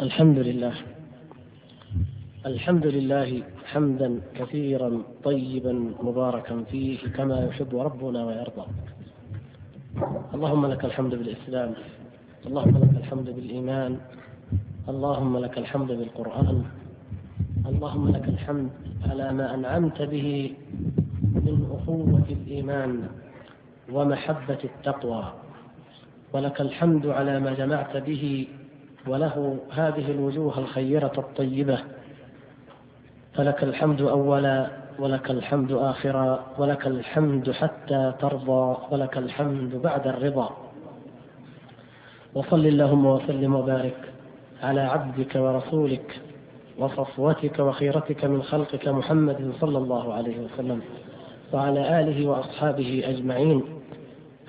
الحمد لله. الحمد لله حمدا كثيرا طيبا مباركا فيه كما يحب ربنا ويرضى. اللهم لك الحمد بالإسلام اللهم لك الحمد بالإيمان اللهم لك الحمد بالقرآن اللهم لك الحمد على ما أنعمت به من أخوة الإيمان ومحبة التقوى ولك الحمد على ما جمعت به وله هذه الوجوه الخيرة الطيبة. فلك الحمد أولا ولك الحمد آخرا ولك الحمد حتى ترضى ولك الحمد بعد الرضا. وصل اللهم وسلم وبارك على عبدك ورسولك وصفوتك وخيرتك من خلقك محمد صلى الله عليه وسلم وعلى آله وأصحابه أجمعين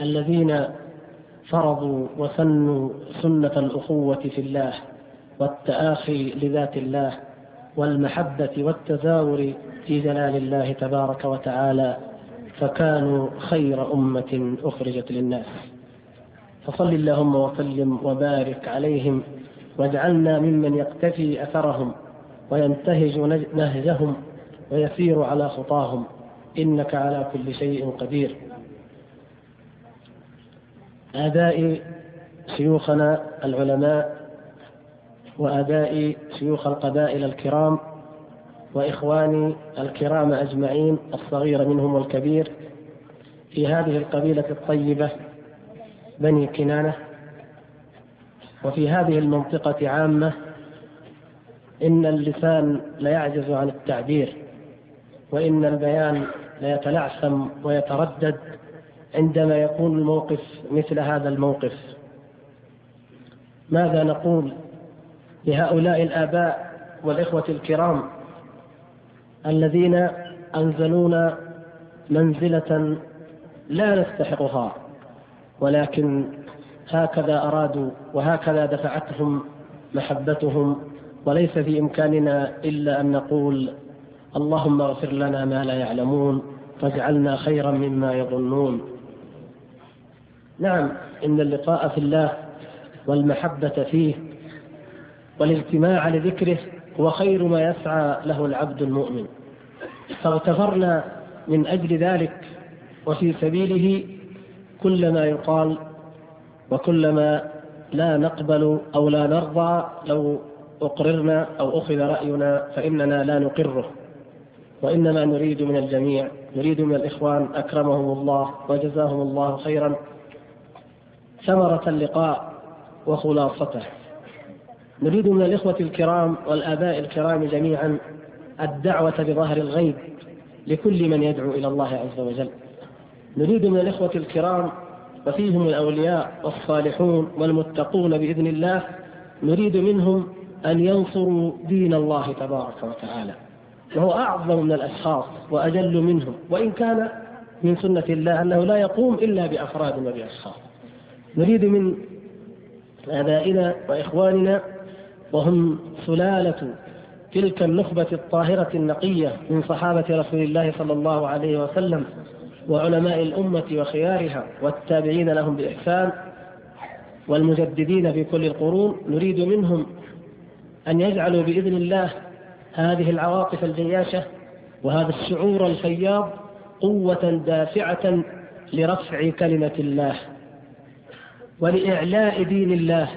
الذين فرضوا وسنوا سنة الأخوة في الله والتآخي لذات الله والمحبة والتزاور في جلال الله تبارك وتعالى فكانوا خير أمة أخرجت للناس. فصل اللهم وسلم وبارك عليهم واجعلنا ممن يقتفي أثرهم وينتهج نهجهم ويسير على خطاهم إنك على كل شيء قدير. آباء شيوخنا العلماء وآباء شيوخ القبائل الكرام وإخواني الكرام أجمعين الصغير منهم والكبير في هذه القبيلة الطيبة بني كنانة وفي هذه المنطقة عامة إن اللسان ليعجز عن التعبير وإن البيان ليتلعثم ويتردد عندما يكون الموقف مثل هذا الموقف. ماذا نقول لهؤلاء الآباء والإخوة الكرام الذين أنزلونا منزلة لا نستحقها ولكن هكذا أرادوا وهكذا دفعتهم محبتهم وليس في إمكاننا إلا أن نقول اللهم اغفر لنا ما لا يعلمون واجعلنا خيرا مما يظنون. نعم إن اللقاء في الله والمحبة فيه والاجتماع لذكره هو خير ما يسعى له العبد المؤمن. فاغتفرنا من أجل ذلك وفي سبيله كل ما يقال وكل ما لا نقبل أو لا نرضى لو أقررنا أو أخذ رأينا فإننا لا نقره. وإنما نريد من الجميع نريد من الإخوان أكرمهم الله وجزاهم الله خيرا. ثمرة اللقاء وخلاصته. نريد من الإخوة الكرام والآباء الكرام جميعا الدعوة بظهر الغيب لكل من يدعو إلى الله عز وجل. نريد من الإخوة الكرام وفيهم الأولياء والصالحون والمتقون بإذن الله نريد منهم أن ينصروا دين الله تبارك وتعالى. وهو أعظم من الأشخاص وأجل منهم. وإن كان من سنة الله أنه لا يقوم إلا بأفراد وبأشخاص. نريد من آبائنا وإخواننا وهم سلالة تلك النخبة الطاهرة النقية من صحابة رسول الله صلى الله عليه وسلم وعلماء الأمة وخيارها والتابعين لهم بإحسان والمجددين في كل القرون نريد منهم أن يجعلوا بإذن الله هذه العواطف الجياشة وهذا الشعور الفياض قوة دافعة لرفع كلمة الله. ولإعلاء دين الله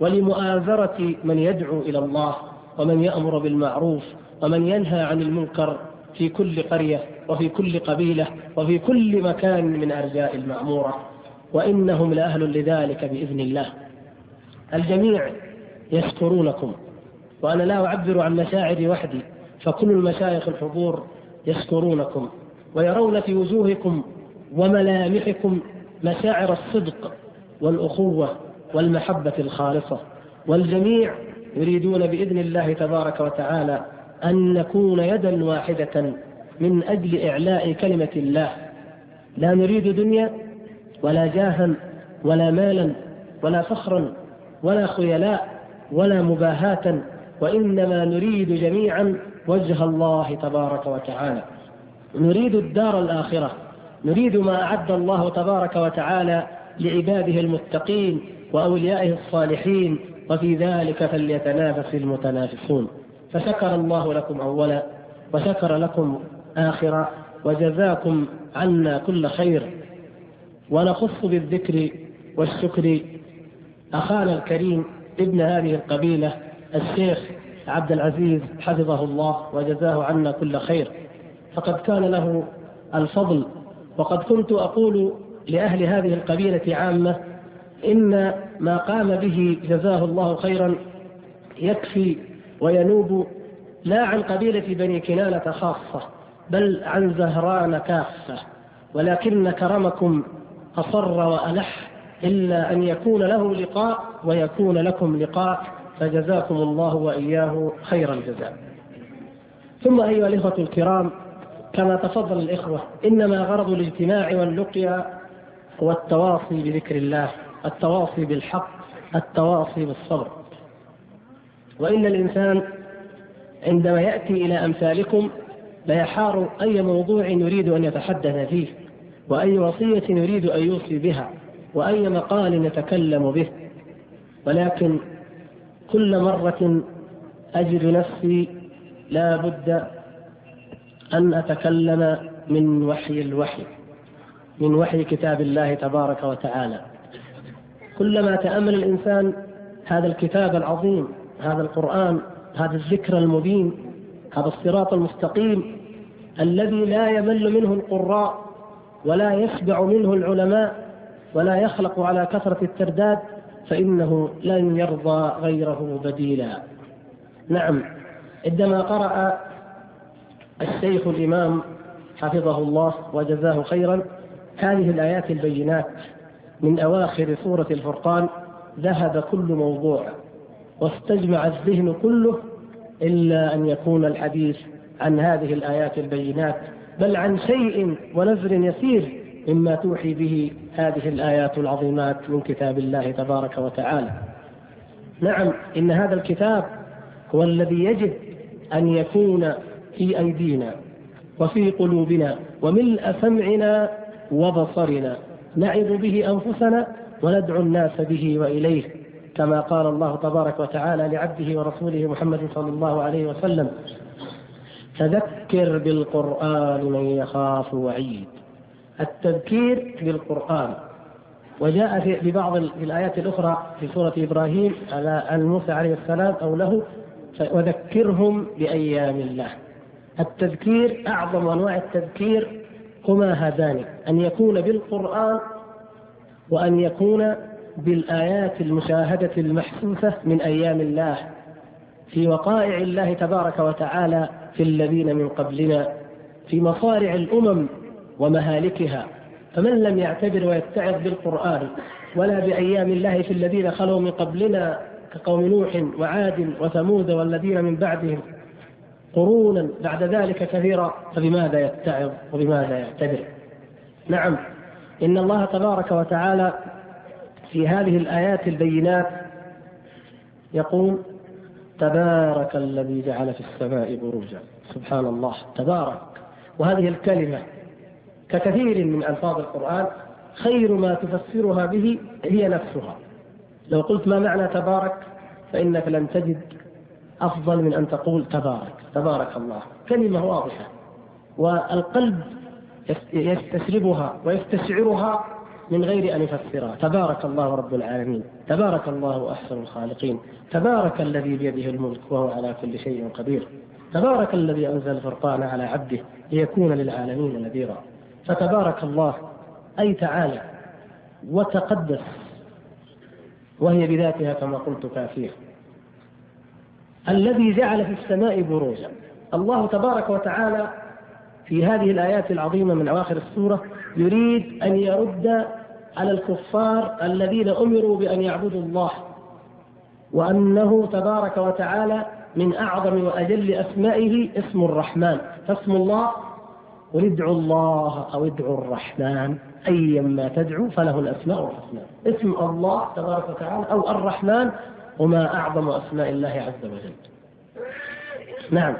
ولمؤازرة من يدعو إلى الله ومن يأمر بالمعروف ومن ينهى عن المنكر في كل قرية وفي كل قبيلة وفي كل مكان من أرجاء المأمورة وإنهم لأهل لذلك بإذن الله. الجميع يشكرونكم وأنا لا أعبر عن مشاعري وحدي فكل المشايخ الحضور يشكرونكم ويرون في وجوهكم وملامحكم مشاعر الصدق والأخوة والمحبة الخالصة والجميع يريدون بإذن الله تبارك وتعالى أن نكون يدا واحدة من أجل إعلاء كلمة الله. لا نريد دنيا ولا جاها ولا مالا ولا فخرا ولا خيلاء ولا مباهاة وإنما نريد جميعا وجه الله تبارك وتعالى. نريد الدار الآخرة نريد ما أعد الله تبارك وتعالى لعباده المتقين وأوليائه الصالحين وفي ذلك فليتنافس المتنافسون. فشكر الله لكم أولا وشكر لكم آخرا وجزاكم عنا كل خير. ونخص بالذكر والشكر أخانا الكريم ابن هذه القبيلة الشيخ عبد العزيز حفظه الله وجزاه عنا كل خير. فقد كان له الفضل وقد كنت أقول لأهل هذه القبيلة عامة إن ما قام به جزاه الله خيرا يكفي وينوب لا عن قبيلة بني كنانة خاصة بل عن زهران كافة. ولكن كرمكم أصر وألح إلا أن يكون له لقاء ويكون لكم لقاء فجزاكم الله وإياه خير الجزاء. ثم أيها الإخوة الكرام كما تفضل الإخوة إنما غرض الاجتماع واللقيا هو التواصي بذكر الله التواصي بالحق التواصي بالصبر. وإن الإنسان عندما يأتي إلى أمثالكم ليحار أي موضوع يريد أن يتحدث فيه وأي وصية يريد أن يوصي بها وأي مقال يتكلم به. ولكن كل مرة أجد نفسي لا بد أن أتكلم من وحي الوحي. من وحي كتاب الله تبارك وتعالى. كلما تأمل الإنسان هذا الكتاب العظيم هذا القرآن هذا الذكر المبين هذا الصراط المستقيم الذي لا يمل منه القراء ولا يشبع منه العلماء ولا يخلق على كثرة الترداد فإنه لن يرضى غيره بديلا. نعم عندما قرأ الشيخ الإمام حفظه الله وجزاه خيرا هذه الآيات البينات من أواخر سورة الفرقان ذهب كل موضوع واستجمع الذهن كله إلا أن يكون الحديث عن هذه الآيات البينات بل عن شيء ونذر يسير مما توحي به هذه الآيات العظيمات من كتاب الله تبارك وتعالى. نعم إن هذا الكتاب هو الذي يجب أن يكون في أيدينا وفي قلوبنا وملء سمعنا وبصرنا. نعظ به أنفسنا وندعو الناس به وإليه كما قال الله تبارك وتعالى لعبده ورسوله محمد صلى الله عليه وسلم فذكر بالقرآن من يخاف وعيد. التذكير بالقرآن. وجاء في بعض الآيات الأخرى في سورة إبراهيم على موسى عليه السلام أو له وذكرهم بأيام الله. التذكير أعظم أنواع التذكير هما هذان أن يكون بالقرآن وأن يكون بالآيات المشاهدة المحسوسة من أيام الله في وقائع الله تبارك وتعالى في الذين من قبلنا في مصارع الأمم ومهالكها. فمن لم يعتبر ويتعظ بالقرآن ولا بأيام الله في الذين خلوا من قبلنا كقوم نوح وعاد وثمود والذين من بعدهم قرونا بعد ذلك كثيرا فبماذا يتعظ؟ وبماذا يعتبر؟ نعم إن الله تبارك وتعالى في هذه الآيات البينات يقول تبارك الذي جعل في السماء بروجا. سبحان الله تبارك. وهذه الكلمة ككثير من ألفاظ القرآن خير ما تفسرها به هي نفسها. لو قلت ما معنى تبارك فإنك لن تجد أفضل من أن تقول تبارك. تبارك الله. كلمة واضحة. والقلب يستشربها ويستشعرها من غير أن يفسرها. تبارك الله رب العالمين. تبارك الله أحسن الخالقين. تبارك الذي بيده الملك وهو على كل شيء قدير. تبارك الذي أنزل الفرقان على عبده ليكون للعالمين نذيرا. فتبارك الله أي تعالى وتقدس وهي بذاتها كما قلت كافية. الذي جعل في السماء بروجا الله تبارك وتعالى في هذه الآيات العظيمة من أواخر السورة يريد أن يرد على الكفار الذين أمروا بأن يعبدوا الله وأنه تبارك وتعالى من أعظم وأجل أسمائه اسم الرحمن. فاسم الله قل ادعوا الله أو ادعوا الرحمن. أيا ما تدعو فله الأسماء الحسنى. اسم الله تبارك وتعالى أو الرحمن وما أعظم أسماء الله عز وجل. نعم.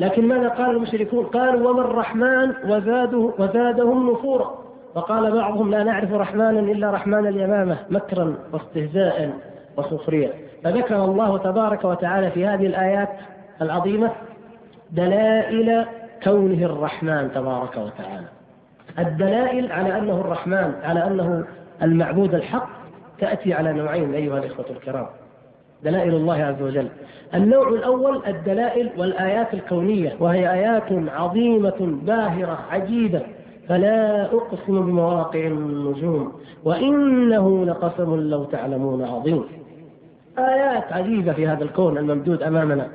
لكن ماذا قال المشركون؟ قالوا وما الرحمن وزاده وزادهم نفورا. وقال بعضهم لا نعرف رحمانا إلا رحمن اليمامة مكرا واستهزاء وسخرية. فذكر الله تبارك وتعالى في هذه الآيات العظيمة دلائل كونه الرحمن تبارك وتعالى. الدلائل على أنه الرحمن على أنه المعبود الحق تأتي على نوعين أيها الإخوة الكرام. دلائل الله عز وجل. النوع الأول الدلائل والآيات الكونية وهي آيات عظيمة باهرة عجيبة. فلا أقسم بمواقع النجوم وإنه لقسم لو تعلمون عظيم. آيات عجيبة في هذا الكون الممدود أمامنا.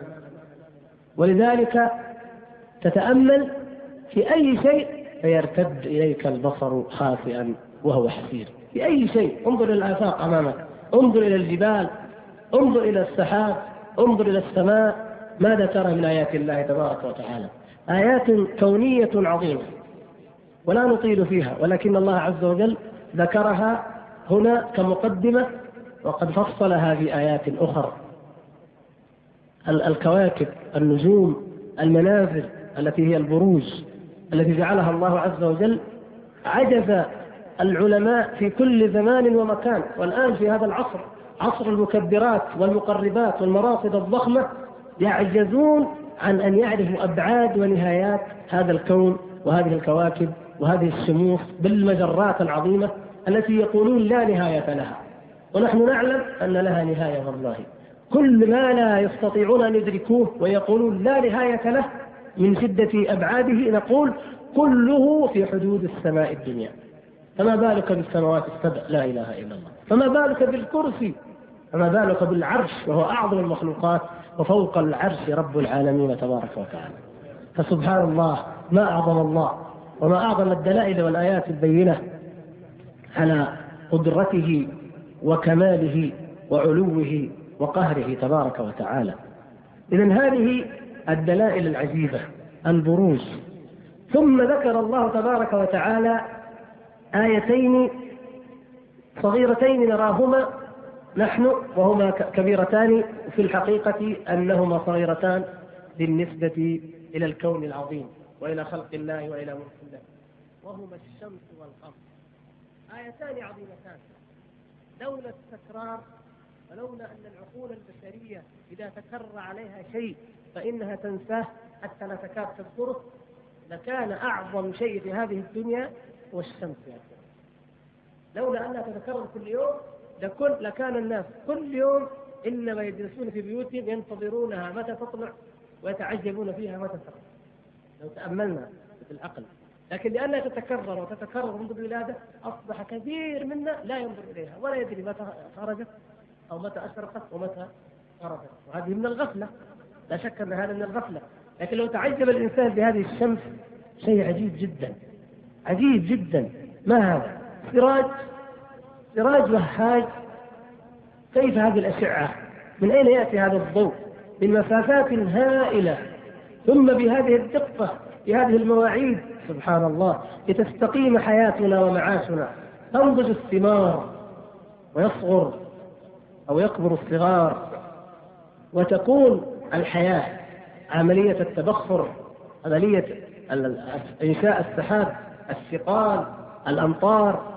ولذلك تتأمل في أي شيء فيرتد إليك البصر خاسئا وهو حسير. في أي شيء انظر إلى الآفاق أمامك انظر إلى الجبال انظر إلى السحاب انظر إلى السماء ماذا ترى من آيات الله تبارك وتعالى؟ آيات كونية عظيمة ولا نطيل فيها ولكن الله عز وجل ذكرها هنا كمقدمة وقد فصلها في آيات أخرى. الكواكب النجوم المنازل التي هي البروج التي جعلها الله عز وجل عجز العلماء في كل زمان ومكان والآن في هذا العصر عصر المكبرات والمقربات والمراصد الضخمة يعجزون عن أن يعرفوا أبعاد ونهايات هذا الكون وهذه الكواكب وهذه الشموس بالمجرات العظيمة التي يقولون لا نهاية لها. ونحن نعلم أن لها نهاية والله. كل ما لا يستطيعون أن يدركوه ويقولون لا نهاية له من شدة أبعاده نقول كله في حدود السماء الدنيا. فما بالك بالسماوات السبع؟ لا إله إلا الله. فما بالك بالكرسي؟ فما بالك بالعرش؟ وهو أعظم المخلوقات وفوق العرش رب العالمين تبارك وتعالى. فسبحان الله ما أعظم الله وما أعظم الدلائل والآيات البينة على قدرته وكماله وعلوه وقهره تبارك وتعالى. إذا هذه الدلائل العجيبة البروز. ثم ذكر الله تبارك وتعالى آيتين صغيرتين نراهما نحن وهما كبيرتان في الحقيقة أنهما صغيرتان بالنسبة إلى الكون العظيم وإلى خلق الله وإلى ملك الله. وهما الشمس والقمر. آيتان عظيمتان. لولا التكرار ولولا أن العقول البشرية إذا تكرر عليها شيء فإنها تنساه حتى لا تكاد تذكره لكان أعظم شيء في هذه الدنيا هو الشمس يا لولا أنها تتكرر كل يوم لكل لكان الناس كل يوم إنما يجلسون في بيوتهم ينتظرونها متى تطلع ويتعجبون فيها متى تطلع لو تأملنا في العقل. لكن لأنها تتكرر وتتكرر منذ الولادة أصبح كثير منا لا ينظر إليها ولا يدري متى خرجت أو متى أشرقت ومتى غربت وهذه من الغفلة. لا شك أن هذا من الغفلة. لكن لو تعجب الإنسان بهذه الشمس شيء عجيب جدا. عجيب جدا. ما هذا؟ سراج سراج وهاج كيف هذه الأشعة؟ من أين يأتي هذا الضوء؟ من مسافات هائلة. ثم بهذه الدقة بهذه المواعيد سبحان الله لتستقيم حياتنا ومعاشنا. تنضج الثمار ويصغر أو يكبر الصغار وتكون الحياة عملية التبخر عملية إنشاء السحاب الثقال الأمطار.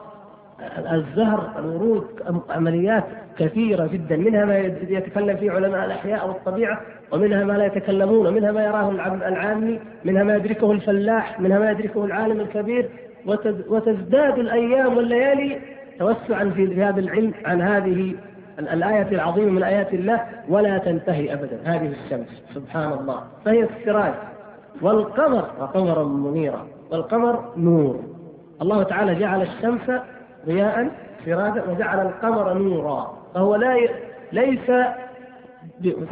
الزهر الورود عمليات كثيرة جدا منها ما يتكلم فيه علماء الأحياء والطبيعة ومنها ما لا يتكلمون ومنها ما يراه العامي منها ما يدركه الفلاح منها ما يدركه العالم الكبير. وتزداد الأيام والليالي توسعا في هذا العلم عن هذه الآية العظيمة من آيات الله ولا تنتهي أبدا. هذه الشمس. سبحان الله. فهي السراج. والقمر وقمرا منيرا. والقمر نور. الله تعالى جعل الشمس ضياء سراجا وجعل القمر نورا فهو لا ي... ليس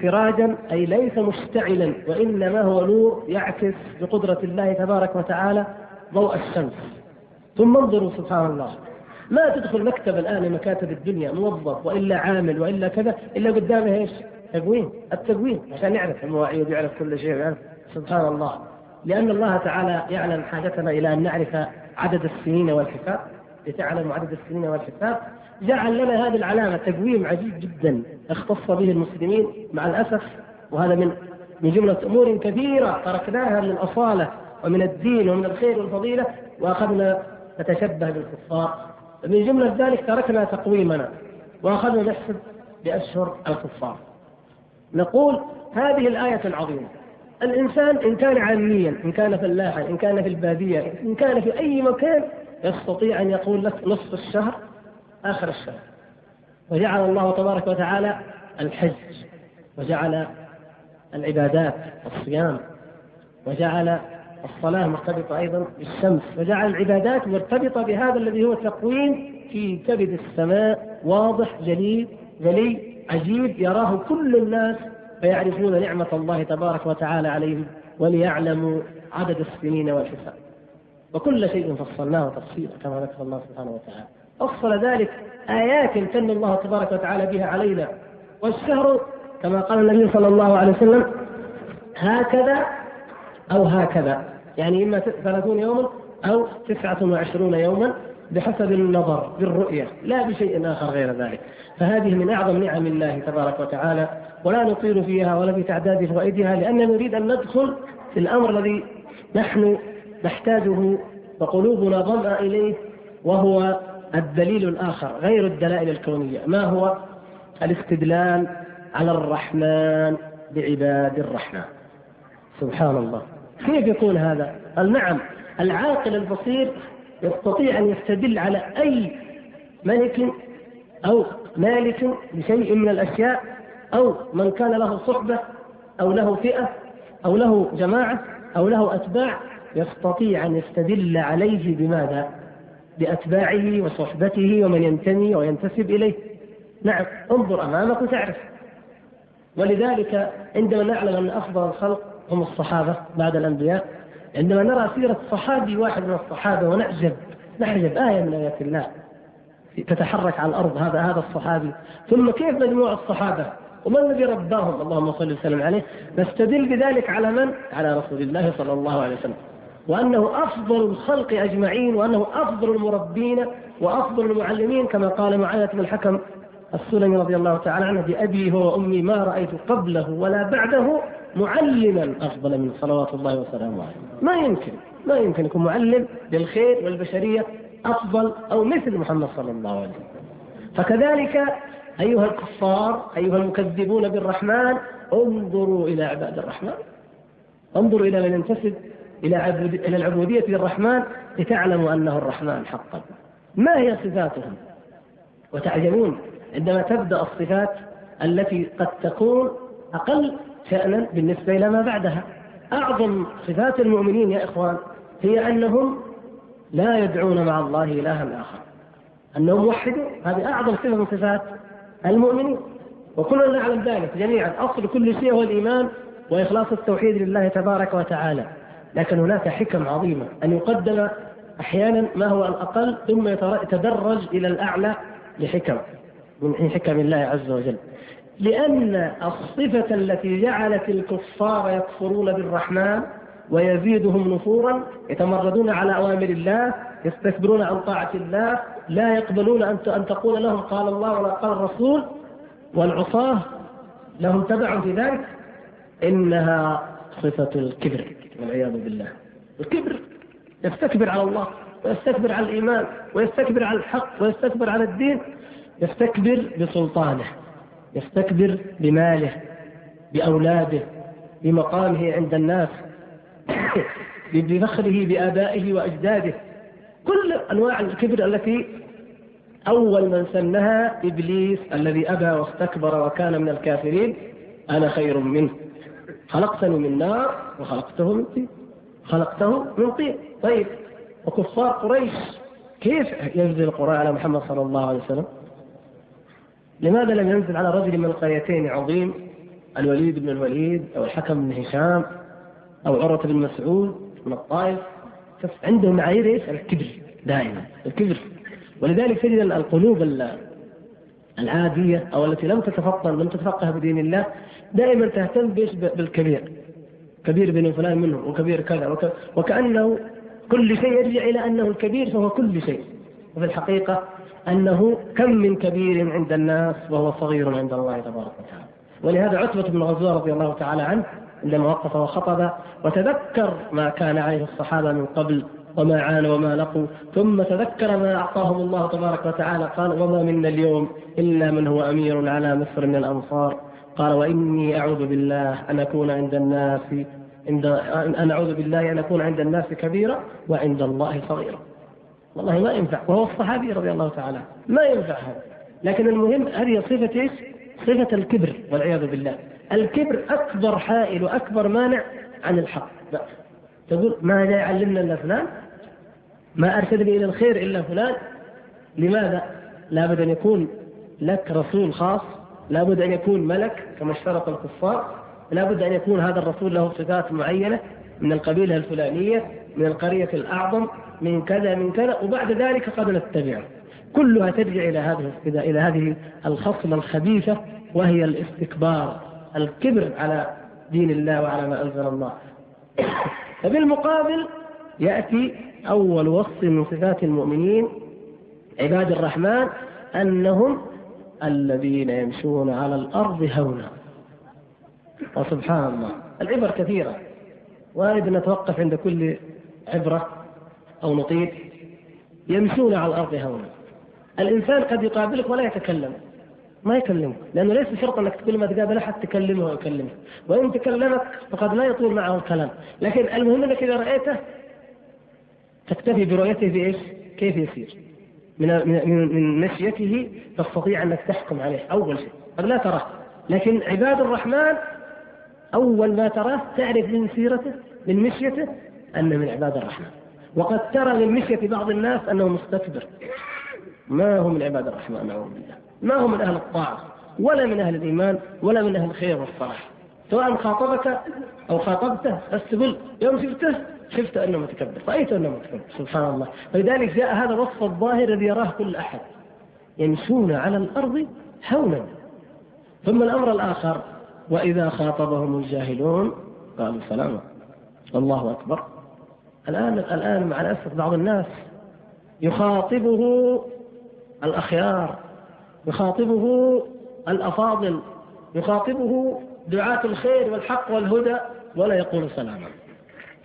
سراجا أي ليس مشتعلا وإنما هو نور يعكس بقدرة الله تبارك وتعالى ضوء الشمس. ثم انظروا سبحان الله. ما تدخل مكتب الآن مكاتب الدنيا موظف وإلا عامل وإلا كذا إلا قدامه إيش؟ تقويم. التقويم عشان يعرف المواعيد ويعرف كل شيء يعني سبحان الله. لأن الله تعالى يعلم حاجتنا إلى أن نعرف عدد السنين والحساب. لتعلموا عدد السنين والحساب جعل لنا هذه العلامة تقويم عجيب جدا اختص به المسلمين مع الأسف وهذا من من جملة أمور كثيرة تركناها من الأصالة ومن الدين ومن الخير والفضيلة وأخذنا نتشبه بالكفار. من جملة ذلك تركنا تقويمنا وأخذنا نحسب بأشهر الكفار. نقول هذه الآية العظيمة الإنسان إن كان عاميا إن كان فلاحا إن كان في البادية إن كان في أي مكان يستطيع أن يقول لك نصف الشهر آخر الشهر. وجعل الله تبارك وتعالى الحج وجعل العبادات الصيام وجعل الصلاة مرتبطة أيضا بالشمس وجعل العبادات مرتبطة بهذا الذي هو تقويم في كبد السماء. واضح جليل جلي عجيب يراه كل الناس فيعرفون نعمة الله تبارك وتعالى عليهم وليعلموا عدد السنين والحساب. وكل شيء فصلناه تفصيلا كما ذكر الله سبحانه وتعالى. أفصل ذلك آيات امتن الله تبارك وتعالى بها علينا. والشهر كما قال النبي صلى الله عليه وسلم هكذا أو هكذا. يعني إما ثلاثون يوما أو تسعة وعشرون يوما بحسب النظر بالرؤية لا بشيء آخر غير ذلك. فهذه من أعظم نعم الله تبارك وتعالى ولا نطيل فيها ولا في تعداد فوائدها لأننا نريد أن ندخل في الأمر الذي نحن نحتاجه وقلوبنا ظمأ إليه وهو الدليل الآخر غير الدلائل الكونية. ما هو؟ الاستدلال على الرحمن بعباد الرحمن. سبحان الله. كيف يكون هذا؟ نعم العاقل البصير يستطيع أن يستدل على أي ملك أو مالك بشيء من الأشياء أو من كان له صحبة أو له فئة أو له جماعة أو له أتباع. يستطيع أن يستدل عليه بماذا؟ بأتباعه وصحبته ومن ينتمي وينتسب إليه. نعم انظر أمامك وتعرف. ولذلك عندما نعلم أن أفضل الخلق هم الصحابة بعد الأنبياء عندما نرى سيرة صحابي واحد من الصحابة ونعجب نعجب آية من آيات الله. تتحرك على الأرض هذا هذا الصحابي. ثم كيف مجموع الصحابة؟ وما الذي رباهم؟ اللهم صل وسلم عليه. نستدل بذلك على من؟ على رسول الله صلى الله عليه وسلم. وأنه أفضل الخلق أجمعين وأنه أفضل المربين وأفضل المعلمين كما قال معاذ بن الحكم السلمي رضي الله تعالى عنه بأبي هو وأمي ما رأيت قبله ولا بعده معلما. أفضل من صلوات الله وسلامه عليه. ما يمكن ما يمكن يكون معلم للخير والبشرية أفضل أو مثل محمد صلى الله عليه وسلم. فكذلك أيها الكفار أيها المكذبون بالرحمن انظروا إلى عباد الرحمن. انظروا إلى من ينتسب إلى إلى العبودية للرحمن لتعلموا أنه الرحمن حقا. ما هي صفاتهم؟ وتعجبون عندما تبدأ الصفات التي قد تكون أقل شأنا بالنسبة إلى ما بعدها. أعظم صفات المؤمنين يا إخوان هي أنهم لا يدعون مع الله إلها آخر. أنهم موحدون هذه أعظم صفة من صفات المؤمنين. وكلنا نعلم ذلك جميعا. أصل كل شيء هو الإيمان وإخلاص التوحيد لله تبارك وتعالى. لكن هناك حكم عظيمة. أن يقدم أحيانا ما هو الأقل ثم يتدرج إلى الأعلى لحكم من حكم الله عز وجل. لأن الصفة التي جعلت الكفار يكفرون بالرحمن ويزيدهم نفورا يتمردون على أوامر الله يستكبرون عن طاعة الله لا يقبلون أن تقول لهم قال الله ولا قال الرسول والعصاة لهم تبع في ذلك إنها صفة الكبر. والعياذ بالله. الكبر يستكبر على الله ويستكبر على الإيمان ويستكبر على الحق ويستكبر على الدين. يستكبر بسلطانه يستكبر بماله بأولاده بمقامه عند الناس بفخره بآبائه وأجداده. كل أنواع الكبر التي أول من سنها إبليس الذي أبى واستكبر وكان من الكافرين أنا خير منه. خلقتني من نار وخلقته من طين. خلقته من طين. طيب وكفار قريش كيف ينزل القرآن على محمد صلى الله عليه وسلم؟ لماذا لم ينزل على رجل من القريتين عظيم الوليد بن الوليد أو الحكم بن هشام أو عروة بن مسعود من الطائف؟ عندهم معايير إيش؟ الكبر دائما. الكبر. ولذلك تجد القلوب العادية أو التي لم تتفطن لم تتفقه بدين الله دائما تهتم بإيش؟ بالكبير. كبير بين فلان منهم وكبير كذا وك... وكأنه كل شيء يرجع إلى أنه الكبير فهو كل شيء. وفي الحقيقة أنه كم من كبير عند الناس وهو صغير عند الله تبارك وتعالى. ولهذا عتبة بن غزوة رضي الله تعالى عنه عندما وقف وخطب وتذكر ما كان عليه الصحابة من قبل وما عانوا وما لقوا ثم تذكر ما أعطاهم الله تبارك وتعالى قال وما منا اليوم إلا من هو أمير على مصر من الأنصار. قال وإني أعوذ بالله أن أكون عند الناس عند أن أعوذ بالله أن أكون عند الناس كبيرا وعند الله صغيرا. والله ما ينفع وهو الصحابي رضي الله تعالى ما ينفع هذا. لكن المهم هذه صفة إيش؟ صفة الكبر والعياذ بالله. الكبر أكبر حائل وأكبر مانع عن الحق. تقول ما يعلمنا إلا فلان ما أرشدني إلى الخير إلا فلان. لماذا؟ لابد أن يكون لك رسول خاص لابد أن يكون ملك كما اشترط الكفار لابد أن يكون هذا الرسول له صفات معينة من القبيلة الفلانية من القرية الأعظم من كذا من كذا وبعد ذلك قد نتبعه. كلها ترجع إلى هذه إلى هذه الخصلة الخبيثة وهي الاستكبار الكبر على دين الله وعلى ما أنزل الله. فبالمقابل يأتي أول وصف من صفات المؤمنين عباد الرحمن أنهم الذين يمشون على الأرض هونا. وسبحان الله. العبر كثيرة. وارد أن نتوقف عند كل عبرة أو نطيل يمشون على الأرض هونا. الإنسان قد يقابلك ولا يتكلم. ما يكلمك. لأنه ليس شرط أنك كل ما تقابل أحد تكلمه ويكلمك وإن تكلمك فقد لا يطول معه الكلام. لكن المهم أنك إذا رأيته تكتفي برؤيته إيش؟ كيف يسير من من من مشيته تستطيع أنك تحكم عليه أول شيء. قد لا تراه. لكن عباد الرحمن أول ما تراه تعرف من سيرته من مشيته انه من عباد الرحمن. وقد ترى من مشية بعض الناس أنه مستكبر. ما هو من عباد الرحمن نعوذ بالله. ما هو من أهل الطاعة ولا من أهل الإيمان ولا من أهل الخير والصلاح سواء خاطبك أو خاطبته بس تقول يوم شفته شفت أنه متكبر رأيت أنه متكبر سبحان الله. فلذلك جاء هذا الوصف الظاهر الذي يراه كل أحد. يمشون على الأرض هونا. ثم الأمر الآخر وإذا خاطبهم الجاهلون قالوا سلاما الله أكبر. الآن الآن مع الأسف بعض الناس يخاطبه الأخيار يخاطبه الأفاضل يخاطبه دعاة الخير والحق والهدى ولا يقول سلاما.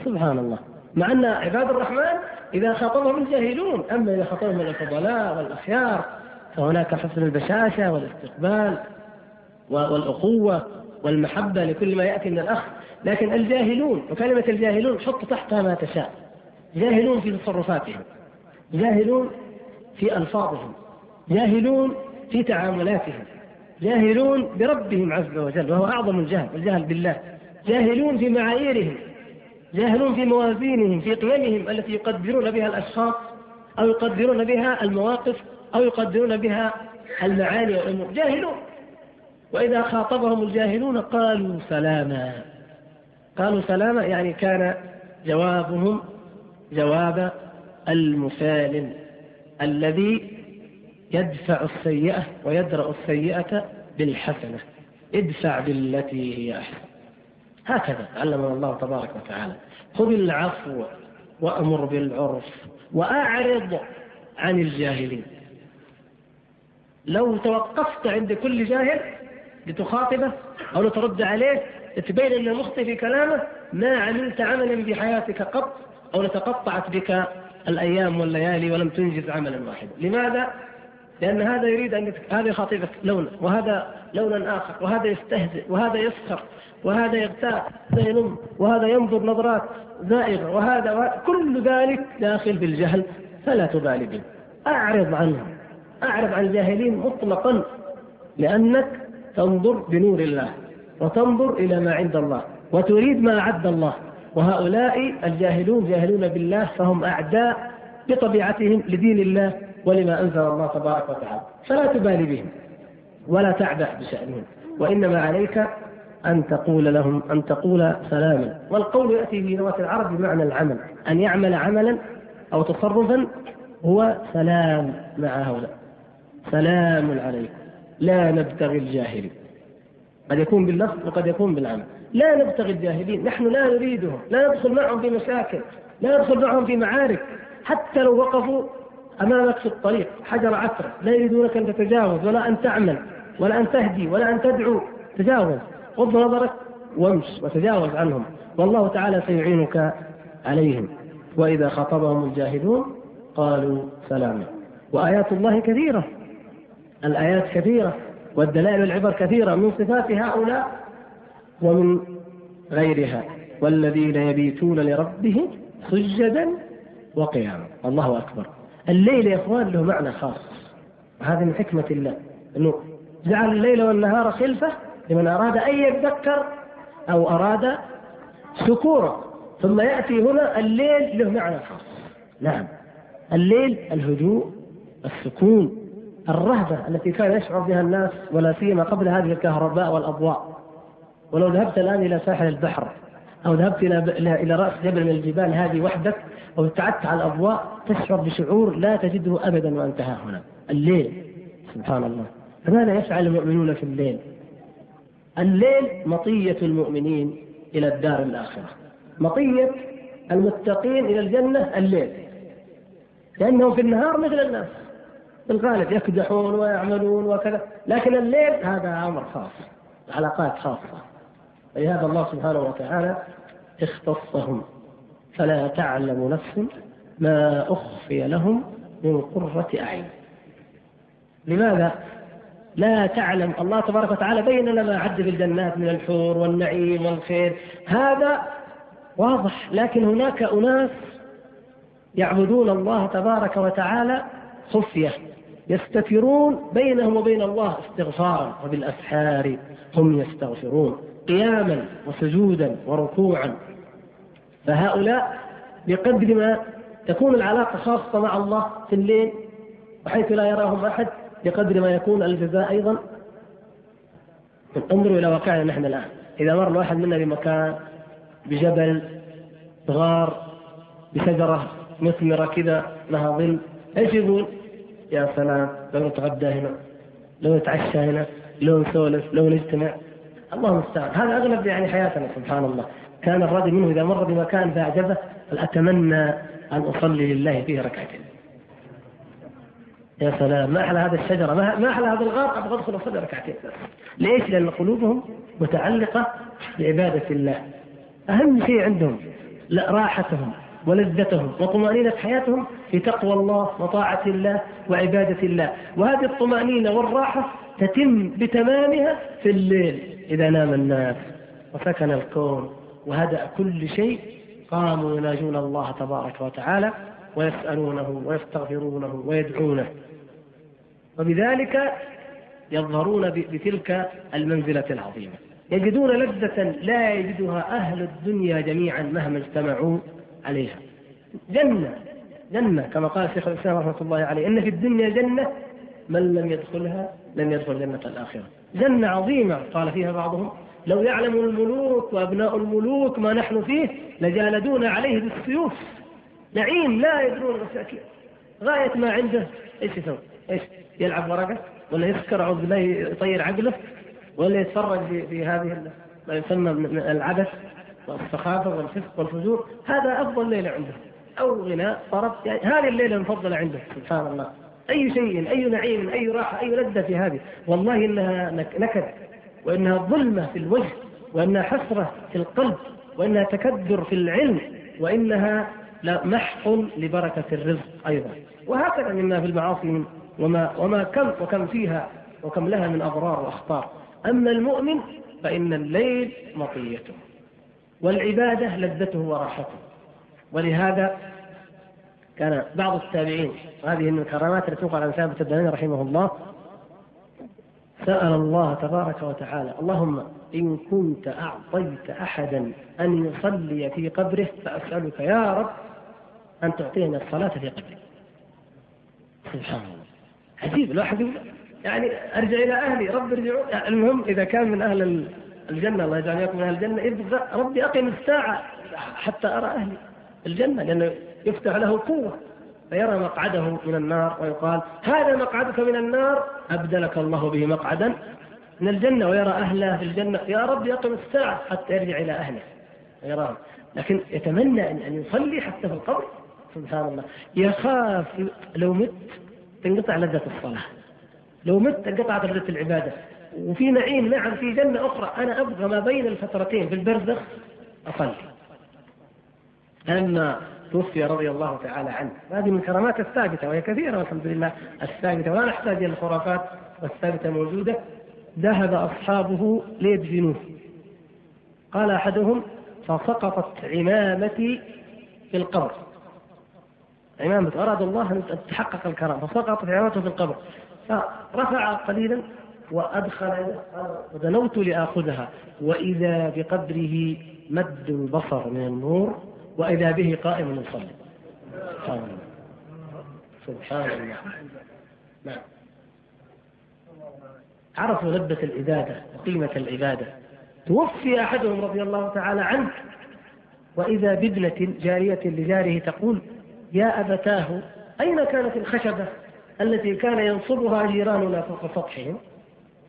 سبحان الله. مع أن عباد الرحمن إذا خاطبهم الجاهلون أما إذا خاطبهم الفضلاء والأخيار فهناك حسن البشاشة والاستقبال والأخوة والمحبة لكل ما يأتي من الأخ لكن الجاهلون وكلمة الجاهلون حط تحتها ما تشاء. جاهلون في تصرفاتهم. جاهلون في ألفاظهم. جاهلون في تعاملاتهم. جاهلون بربهم عز وجل وهو أعظم الجهل الجهل بالله. جاهلون في معاييرهم. جاهلون في موازينهم في قيمهم التي يقدرون بها الأشخاص أو يقدرون بها المواقف أو يقدرون بها المعاني والأمور. جاهلون. وإذا خاطبهم الجاهلون قالوا سلاما. قالوا سلاما يعني كان جوابهم جواب المسالم الذي يدفع السيئة ويدرأ السيئة بالحسنة. ادفع بالتي هي أحسن. هكذا علمنا الله تبارك وتعالى. خذ العفو وأمر بالعرف وأعرض عن الجاهلين. لو توقفت عند كل جاهل لتخاطبه أو لترد عليه لتبين أنه مخطئ في كلامه ما عملت عملا بحياتك قط أو لتقطعت بك الأيام والليالي ولم تنجز عملا واحدا. لماذا؟ لأن هذا يريد أن هذا يخاطبك لونا وهذا لونا آخر وهذا يستهزئ وهذا يسخر وهذا يغتاب ينم وهذا ينظر نظرات زائغة وهذا, وهذا كل ذلك داخل بالجهل فلا تبالي به. أعرض عنهم أعرض عن الجاهلين مطلقا لأنك تنظر بنور الله وتنظر إلى ما عند الله وتريد ما أعد الله. وهؤلاء الجاهلون جاهلون بالله فهم أعداء بطبيعتهم لدين الله. ولما أنزل الله تبارك وتعالى. فلا تبالي بهم. ولا تعبأ بشأنهم. وإنما عليك أن تقول لهم أن تقول سلاما. والقول يأتي في لغة العرب بمعنى العمل. أن يعمل عملا أو تصرفا هو سلام مع هؤلاء. سلام عليكم. لا نبتغي الجاهلين. قد يكون باللفظ وقد يكون بالعمل. لا نبتغي الجاهلين. نحن لا نريدهم. لا ندخل معهم في مشاكل. لا ندخل معهم في معارك. حتى لو وقفوا أمامك في الطريق حجر عثرة لا يريدونك أن تتجاوز ولا أن تعمل ولا أن تهدي ولا أن تدعو تجاوز غض نظرك وامش وتجاوز عنهم والله تعالى سيعينك عليهم. وإذا خاطبهم الجاهلون قالوا سلاما وآيات الله كثيرة الآيات كثيرة والدلائل والعبر كثيرة من صفات هؤلاء ومن غيرها والذين يبيتون لربهم سجدا وقياما. الله أكبر. الليل يا إخوان له معنى خاص. هذه من حكمة الله. أنه جعل الليل والنهار خلفة لمن أراد أن يتذكر أو أراد سكورا ثم يأتي هنا الليل له معنى خاص. نعم. الليل الهدوء السكون الرهبة التي كان يشعر بها الناس ولا سيما قبل هذه الكهرباء والأضواء. ولو ذهبت الآن إلى ساحل البحر أو ذهبت إلى إلى رأس جبل من الجبال هذه وحدك أو ابتعدت على الأضواء تشعر بشعور لا تجده أبدا وأنت ها هنا. الليل. سبحان الله. فماذا يفعل المؤمنون في الليل؟ الليل مطية المؤمنين إلى الدار الآخرة. مطية المتقين إلى الجنة الليل. لأنهم في النهار مثل الناس. في الغالب يكدحون ويعملون وكذا. لكن الليل هذا أمر خاص علاقات خاصة. ولهذا الله سبحانه وتعالى اختصهم. فلا تعلم نفس ما أخفي لهم من قرة أعين. لماذا؟ لا تعلم. الله تبارك وتعالى بين لنا عد في الجنات من الحور والنعيم والخير. هذا واضح. لكن هناك أناس يعبدون الله تبارك وتعالى خفية. يستترون بينهم وبين الله استغفارا. وبالأسحار هم يستغفرون. قياما وسجودا وركوعا. فهؤلاء بقدر ما تكون العلاقة خاصة مع الله في الليل وحيث لا يراهم أحد بقدر ما يكون الجزاء أيضا. انظروا إلى واقعنا نحن الآن. إذا مر الواحد منا بمكان بجبل غار بشجرة مثمرة كذا لها ظل إيش يقول؟ يا سلام لو نتغدى هنا لو نتعشى هنا لو نسولف لو نجتمع. الله المستعان. هذا أغلب يعني حياتنا سبحان الله كان الرجل منه إذا مر بمكان فأعجبه اتمنى أن أصلي لله فيه ركعتين. يا سلام. ما أحلى هذه الشجرة؟ ما أحلى هذا الغار أبغى أدخل أصلي ركعتين. ليش؟ لأن قلوبهم متعلقة بعبادة الله. أهم شيء عندهم لا راحتهم ولذتهم وطمأنينة حياتهم في تقوى الله وطاعة الله وعبادة الله. وهذه الطمأنينة والراحة تتم بتمامها في الليل. إذا نام الناس وسكن الكون وهدأ كل شيء قاموا يناجون الله تبارك وتعالى ويسألونه ويستغفرونه ويدعونه. وبذلك يظهرون بتلك المنزلة العظيمة. يجدون لذة لا يجدها أهل الدنيا جميعا مهما اجتمعوا عليها. جنة جنة كما قال شيخ الإسلام رحمة الله عليه. إن في الدنيا جنة من لم يدخلها لم يدخل جنة الآخرة. جنة عظيمة. قال فيها بعضهم لو يعلم الملوك وأبناء الملوك ما نحن فيه لجالدونا عليه بالسيوف. نعيم لا يدرون مساكين غاية ما عنده إيش يسوي؟ إيش؟ يلعب ورقة ولا يسكر أعوذ بالله يطير عقله ولا يتفرج في, هذه ما يسمى العبث والسخافة والفسق والفجور. هذا أفضل ليلة عنده. أو غناء طرب يعني هذه الليلة المفضلة عنده سبحان الله. أي شيء أي نعيم أي راحة أي لذة في هذه. والله إنها نكد وإنها ظلمة في الوجه وإنها حسرة في القلب وإنها تكدر في العلم وإنها محق لبركة الرزق أيضا. وهكذا مما في المعاصي وما وما كم وكم فيها وكم لها من أضرار وأخطار. أما المؤمن فإن الليل مطيته والعبادة لذته وراحته. ولهذا كان بعض التابعين وهذه من الكرامات التي تنقل عن ثابت الدنيا رحمه الله سأل الله تبارك وتعالى اللهم إن كنت أعطيت أحدا أن يصلي في قبره فأسألك يا رب أن تعطيني الصلاة في قبره. سبحان الله. عجيب الواحد يعني أرجع إلى أهلي رب ارجعوا. المهم إذا كان من أهل الجنة الله يجعل من أهل الجنة ربي أقم الساعة حتى أرى أهلي الجنة لأنه يفتح له قوة فيرى مقعده من النار ويقال هذا مقعدك من النار أبدلك الله به مقعدا من الجنة. ويرى أهله في الجنة يا رب أقم الساعة حتى يرجع إلى أهله. ويراهم. لكن يتمنى أن يصلي حتى في القبر سبحان الله يخاف لو مت تنقطع لذة الصلاة. لو مت انقطعت لذة العبادة. وفي نعيم نعم في جنة أخرى أنا أبغى ما بين الفترتين في البرزخ أصلي. أما توفي رضي الله تعالى عنه. هذه من الكرامات الثابتة وهي كثيرة والحمد لله الثابتة ولا نحتاج إلى الخرافات والثابتة موجودة. ذهب أصحابه ليدفنوه. قال أحدهم فسقطت عمامتي في القبر. عمامة أراد الله أن تتحقق الكرامة فسقطت عمامته في القبر. فرفع قليلا وأدخل ودنوت لآخذها. وإذا بقدره مد البصر من النور وإذا به قائم يصلي. سبحان الله. سبحان الله. نعم. عرفوا لذة العبادة وقيمة العبادة. توفي أحدهم رضي الله تعالى عنه وإذا بابنة جارية لجاره تقول يا أبتاه أين كانت الخشبة التي كان ينصبها جيراننا فوق سطحهم؟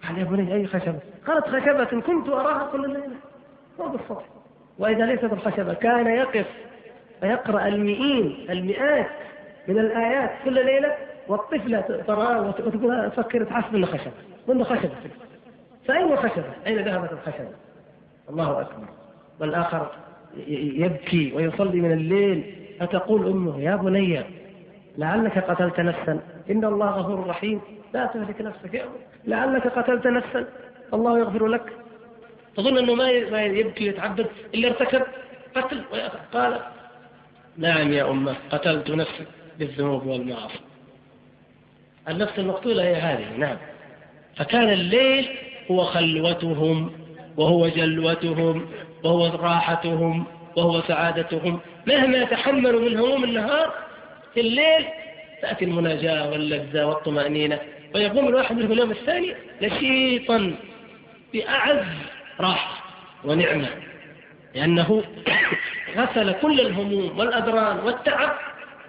قال يا بني أي خشبة؟ قالت خشبة كنت أراها كل ليلة فوق السطح وإذا ليست الخشبة كان يقف فيقرأ المئين المئات من الآيات كل ليلة والطفلة تراه وتقول تفكر تحسب أنه خشبة منه خشبة. فأين الخشبة؟ أين ذهبت الخشبة؟ الله أكبر. والآخر يبكي ويصلي من الليل. فتقول أمه يا بني لعلك قتلت نفسا. إن الله غفور رحيم. لا تهلك نفسك يا لعلك قتلت نفسا. الله يغفر لك. تظن أنه ما يبكي ويتعبد إلا ارتكب قتل قال نعم يا أمة قتلت نفسي بالذنوب والمعاصي. النفس المقتولة هي هذه نعم. فكان الليل هو خلوتهم وهو جلوتهم وهو راحتهم وهو سعادتهم. مهما يتحملوا من هموم النهار في الليل تأتي المناجاة واللذة والطمأنينة ويقوم الواحد منهم اليوم الثاني نشيطا بأعز راحة ونعمة لأنه غسل كل الهموم والأدران والتعب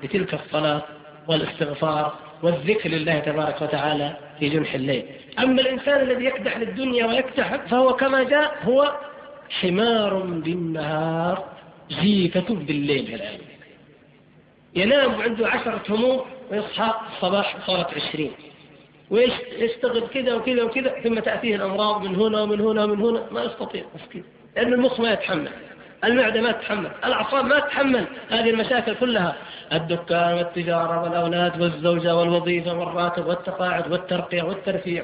بتلك الصلاة والاستغفار والذكر لله تبارك وتعالى في جنح الليل. أما الإنسان الذي يكدح للدنيا ويكتحب فهو كما جاء هو حمار بالنهار جيفة بالليل الآن ينام عنده عشرة هموم ويصحى الصباح صارت عشرين. ويشتغل كذا وكذا وكذا ثم تأتيه الأمراض من هنا ومن هنا ومن هنا. ما يستطيع مسكين. لأن المخ ما يتحمل المعدة ما تتحمل الأعصاب ما تتحمل. هذه المشاكل كلها. الدكان والتجارة والأولاد والزوجة والوظيفة والراتب والتقاعد والترقية والترفيع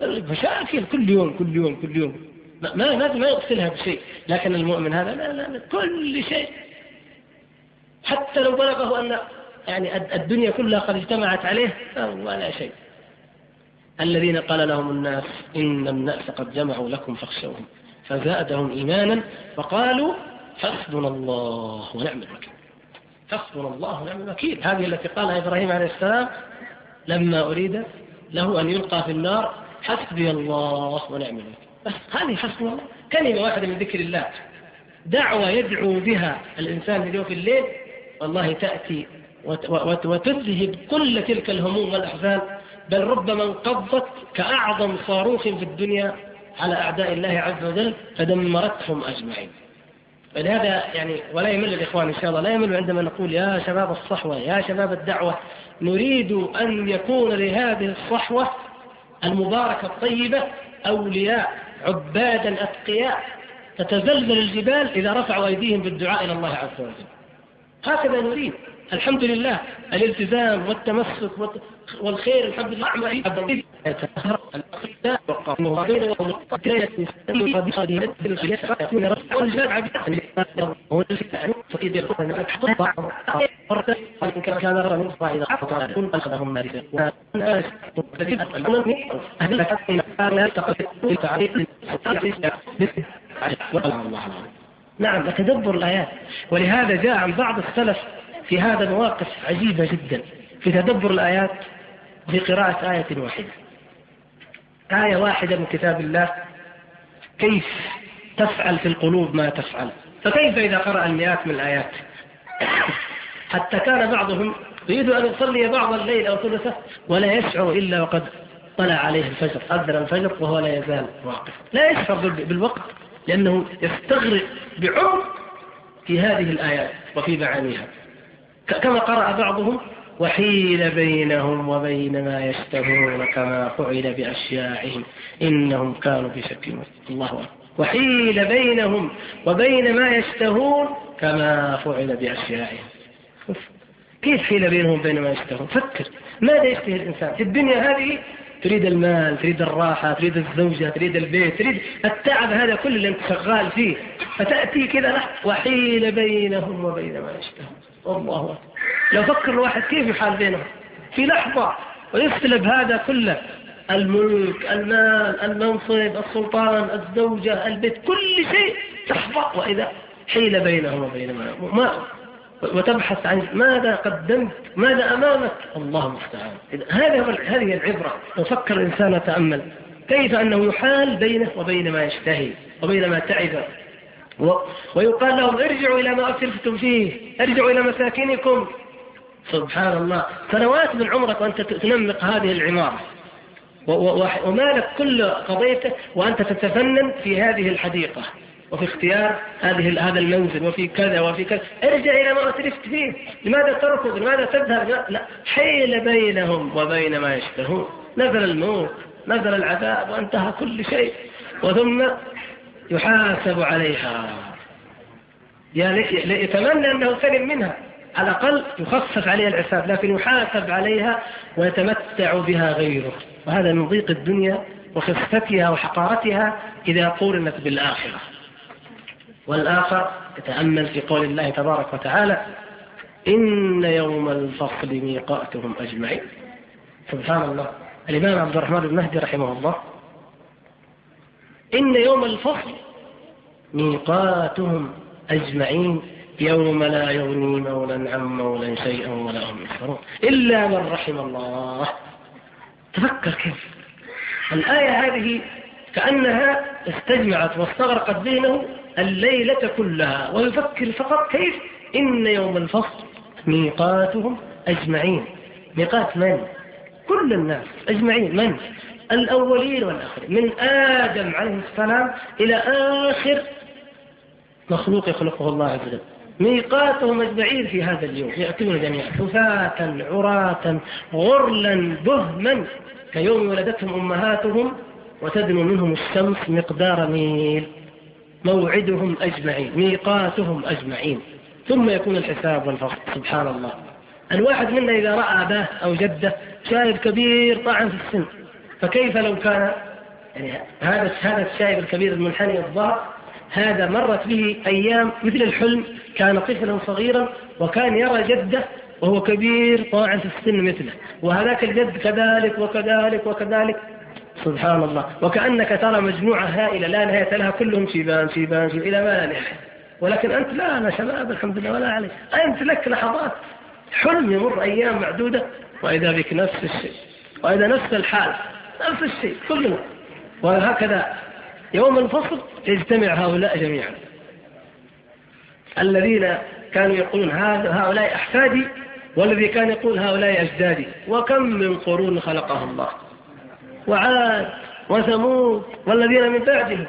والمشاكل كل يوم كل يوم كل يوم. ما ما ما يغسلها بشيء. لكن المؤمن هذا لا لا, لا كل شيء. حتى لو بلغه أن يعني الدنيا كلها قد اجتمعت عليه ولا شيء. الذين قال لهم الناس إن الناس قد جمعوا لكم فاخشوهم فزادهم إيمانا فقالوا حسبنا الله ونعم الوكيل. حسبنا الله ونعم الوكيل. هذه التي قالها إبراهيم عليه السلام لما أريد له أن يلقى في النار حسبي الله ونعم الوكيل. بس هذه حسبنا الله. كلمة واحدة من ذكر الله دعوة يدعو بها الإنسان في في الليل والله تأتي وتذهب كل تلك الهموم والأحزان بل ربما انقضت كأعظم صاروخ في الدنيا على أعداء الله عز وجل فدمرتهم أجمعين. فلهذا يعني ولا يمل الإخوان إن شاء الله لا يمل عندما نقول يا شباب الصحوة يا شباب الدعوة نريد أن يكون لهذه الصحوة المباركة الطيبة أولياء عبادا أتقياء تتزلزل الجبال إذا رفعوا أيديهم بالدعاء إلى الله عز وجل. هكذا نريد الحمد لله الالتزام والتمسك والخير الحمد لله نعم تدبر الآيات. ولهذا جاء عن بعض السلف في هذا مواقف عجيبة جدا في تدبر الآيات في قراءة آية واحدة. آية واحدة من كتاب الله. كيف تفعل في القلوب ما تفعل؟ فكيف إذا قرأ المئات من الآيات؟ حتى كان بعضهم يريد أن يصلي بعض الليل أو ثلثه ولا يشعر إلا وقد طلع عليه الفجر. أذن الفجر وهو لا يزال واقف. لا يشعر بالوقت لأنه يستغرق بعمق في هذه الآيات وفي معانيها. كما قرأ بعضهم وحيل بينهم وبين ما يشتهون كما فعل بأشياعهم إنهم كانوا في شك الله أكبر. وحيل بينهم وبين ما يشتهون كما فعل بأشياعهم. كيف حيل بينهم وبين ما يشتهون؟ فكر ماذا يشتهي الإنسان؟ في الدنيا هذه تريد المال تريد الراحة تريد الزوجة تريد البيت تريد التعب هذا كله اللي أنت شغال فيه. فتأتي كذا لحظة وحيل بينهم وبين ما يشتهون. الله أكبر لو فكر الواحد كيف يحال بينهم. في لحظة ويسلب هذا كله. الملك المال المنصب السلطان الزوجة البيت كل شيء تحفظ وإذا حيل بينهم وبين ما وتبحث عن ماذا قدمت ماذا أمامك؟ الله المستعان. هذا هذه العبرة. لو فكر الإنسان وتأمل كيف أنه يحال بينه وبين ما يشتهي وبين ما تعب. ويقال لهم ارجعوا إلى ما أسلفتم فيه ارجعوا إلى مساكنكم. سبحان الله سنوات من عمرك وأنت تنمق هذه العمارة. ومالك كل قضيتك وأنت تتفنن في هذه الحديقة. وفي اختيار هذه هذا المنزل وفي كذا وفي كذا. ارجع إلى ما أسرفت فيه. لماذا تركض لماذا تذهب؟ لا. حيل بينهم وبين ما يشتهون. نزل الموت نزل العذاب وانتهى كل شيء. وثم يحاسب عليها. يعني يتمنى أنه سلم منها. على الأقل يخفف عليها العساب لكن يحاسب عليها ويتمتع بها غيره. وهذا من ضيق الدنيا وخفتها وحقارتها إذا قورنت بالآخرة. والآخر يتأمل في قول الله تبارك وتعالى إن يوم الفصل ميقاتهم أجمعين. سبحان الله. الإمام عبد الرحمن بن مهدي رحمه الله إن يوم الفصل ميقاتهم أجمعين يوم لا يغني مولا عن مولا شيئا ولا هم ينصرون إلا من رحم الله. تفكر كيف؟ الآية هذه كأنها استجمعت واستغرقت ذهنه الليلة كلها ويفكر فقط كيف؟ إن يوم الفصل ميقاتهم أجمعين. ميقات من؟ كل الناس أجمعين. من؟ الأولين والآخرين. من آدم عليه السلام إلى آخر مخلوق يخلقه الله عز وجل. ميقاتهم أجمعين في هذا اليوم. يأتون جميعا. حفاة عراة غرلا بهما. كيوم ولدتهم أمهاتهم وتدنو منهم الشمس مقدار ميل. موعدهم أجمعين. ميقاتهم أجمعين. ثم يكون الحساب والفصل سبحان الله. الواحد منا إذا رأى أباه أو جده شايب كبير طعن في السن. فكيف لو كان يعني هذا هذا الشايب الكبير المنحني الظهر هذا مرت به أيام مثل الحلم كان طفلا صغيرا وكان يرى جده وهو كبير طاعن في السن مثله وهذاك الجد كذلك وكذلك وكذلك. سبحان الله وكأنك ترى مجموعة هائلة لا نهاية لها كلهم شيبان شيبان شيبان إلى ما لا نهاية. ولكن أنت لا أنا شباب الحمد لله ولا عليك أنت لك لحظات. حلم يمر أيام معدودة وإذا بك نفس الشيء وإذا نفس الحال. نفس الشيء. كلنا وهكذا يوم الفصل يجتمع هؤلاء جميعا. الذين كانوا يقولون هؤلاء أحفادي والذي كان يقول هؤلاء أجدادي. وكم من قرون خلقها الله. وعاد وثمود والذين من بعدهم.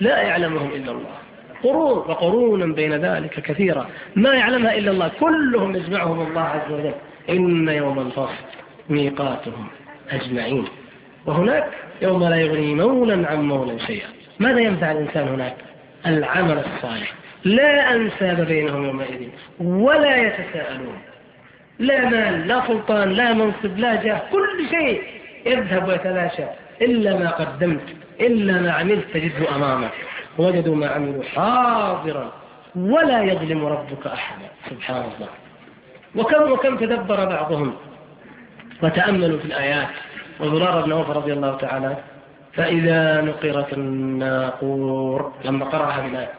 لا يعلمهم إلا الله. قرون وقرونا بين ذلك كثيرا. ما يعلمها إلا الله. كلهم يجمعهم الله عز وجل. إن يوم الفصل ميقاتهم أجمعين. وهناك يوم لا يغني مولا عن مولا شيئا. ماذا ينفع الإنسان هناك؟ العمل الصالح. لا أنساب بينهم يومئذ ولا يتساءلون. لا مال لا سلطان لا منصب لا جاه كل شيء يذهب ويتلاشى. إلا ما قدمت إلا ما عملت تجده أمامك. وجدوا ما عملوا حاضرا ولا يظلم ربك أحدا. سبحان الله. وكم وكم تدبر بعضهم. وتأملوا في الآيات. وزرار بن عوف رضي الله تعالى فإذا نقر في الناقور لما قرأها بالآية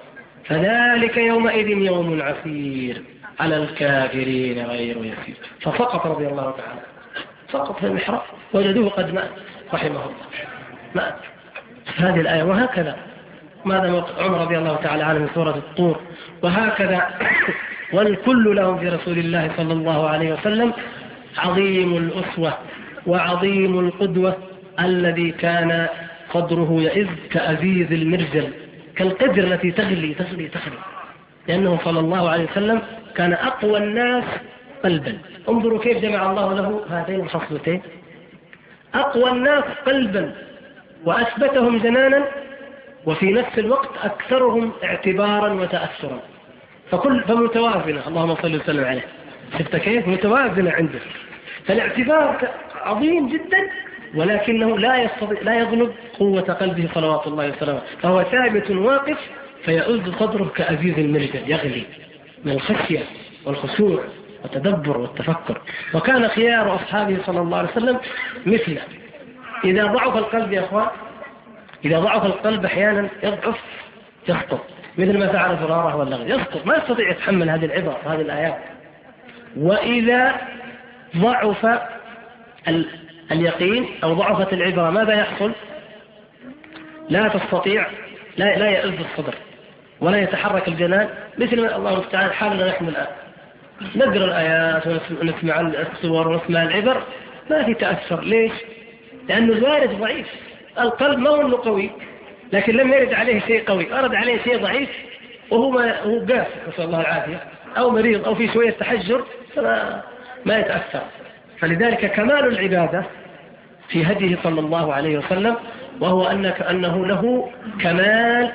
فذلك يومئذ يوم عسير على الكافرين غير يسير. فسقط رضي الله تعالى سقط في المحراب وجدوه قد مات رحمه الله. مات. هذه الآية وهكذا ماذا عمر رضي الله تعالى عنه من سورة الطور وهكذا والكل لهم في رسول الله صلى الله عليه وسلم عظيم الأسوة. وعظيم القدوة الذي كان قدره يئذ كأزيز المرجل كالقدر التي تغلي تغلي تغلي. لأنه صلى الله عليه وسلم كان أقوى الناس قلبا. انظروا كيف جمع الله له هاتين الخصلتين. أقوى الناس قلبا وأثبتهم جنانا وفي نفس الوقت أكثرهم اعتبارا وتأثرا. فكل فمتوازنة اللهم صل وسلم عليه. شفت كيف؟ متوازنة عنده فالاعتبار عظيم جدا ولكنه لا يستطيع لا يغلب قوة قلبه صلوات الله وسلامه. فهو ثابت واقف فيؤز صدره كأزيز المرجل يغلي من الخشية والخشوع والتدبر والتفكر. وكان خيار أصحابه صلى الله عليه وسلم مثله. إذا ضعف القلب يا أخوان إذا ضعف القلب أحيانا يضعف يسقط مثل ما فعل زرارة واللغة يسقط ما يستطيع يتحمل هذه العبر هذه الآيات. وإذا ضعف اليقين أو ضعفت العبرة ماذا يحصل؟ لا تستطيع لا, لا يأذ الصدر ولا يتحرك الجنان مثل ما الله تعالى حالنا نحن الآن. نقرأ الآيات ونسمع الصور ونسمع العبر ما في تأثر. ليش؟ لأنه الوارد ضعيف القلب ما هو انه قوي لكن لم يرد عليه شيء قوي. أرد عليه شيء ضعيف وهو ما هو قاسي نسأل الله العافية أو مريض أو في شوية تحجر فما ما يتأثر. فلذلك كمال العبادة في هديه صلى الله عليه وسلم وهو أنك أنه له كمال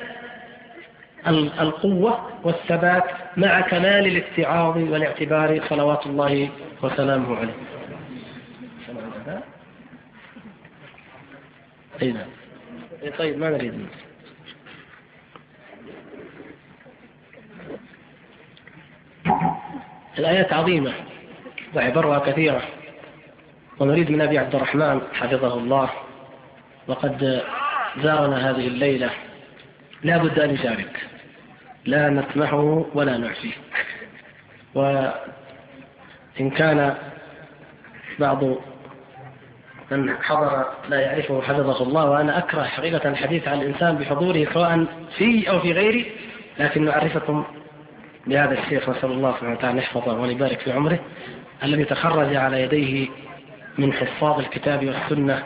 القوة والثبات مع كمال الاتعاظ والاعتبار صلوات الله وسلامه عليه. أي نعم. إيه، طيب ما نريد الآيات عظيمة وعبرها كثيرة. ونريد من أبي عبد الرحمن حفظه الله وقد زارنا هذه الليلة. لا بد أن يشارك. لا نسمحه ولا نعفيه وإن كان بعض من حضر لا يعرفه حفظه الله. وأنا أكره حقيقة الحديث عن الإنسان بحضوره سواء في أو في غيري لكن نعرفكم بهذا الشيخ نسأل الله سبحانه وتعالى أن يحفظه وأن يبارك في عمره الذي تخرج على يديه من حفاظ الكتاب والسنة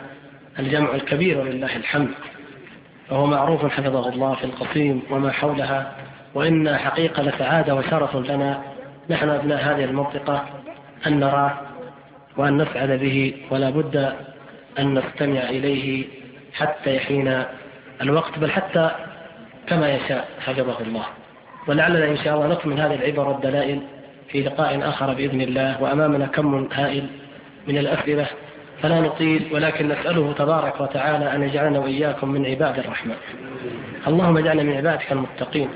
الجمع الكبير ولله الحمد. وهو معروف حفظه الله في القصيم وما حولها وإن حقيقة لسعادة وشرف لنا. نحن أبناء هذه المنطقة أن نراه وأن نسعد به ولا بد أن نستمع إليه حتى يحين الوقت بل حتى كما يشاء حفظه الله. ولعلنا إن شاء الله نكمل هذه العبر والدلائل في لقاء آخر بإذن الله. وأمامنا كم هائل من الأسئلة فلا نطيل ولكن نسأله تبارك وتعالى أن يجعلنا وإياكم من عباد الرحمن. اللهم اجعلنا من عبادك المتقين.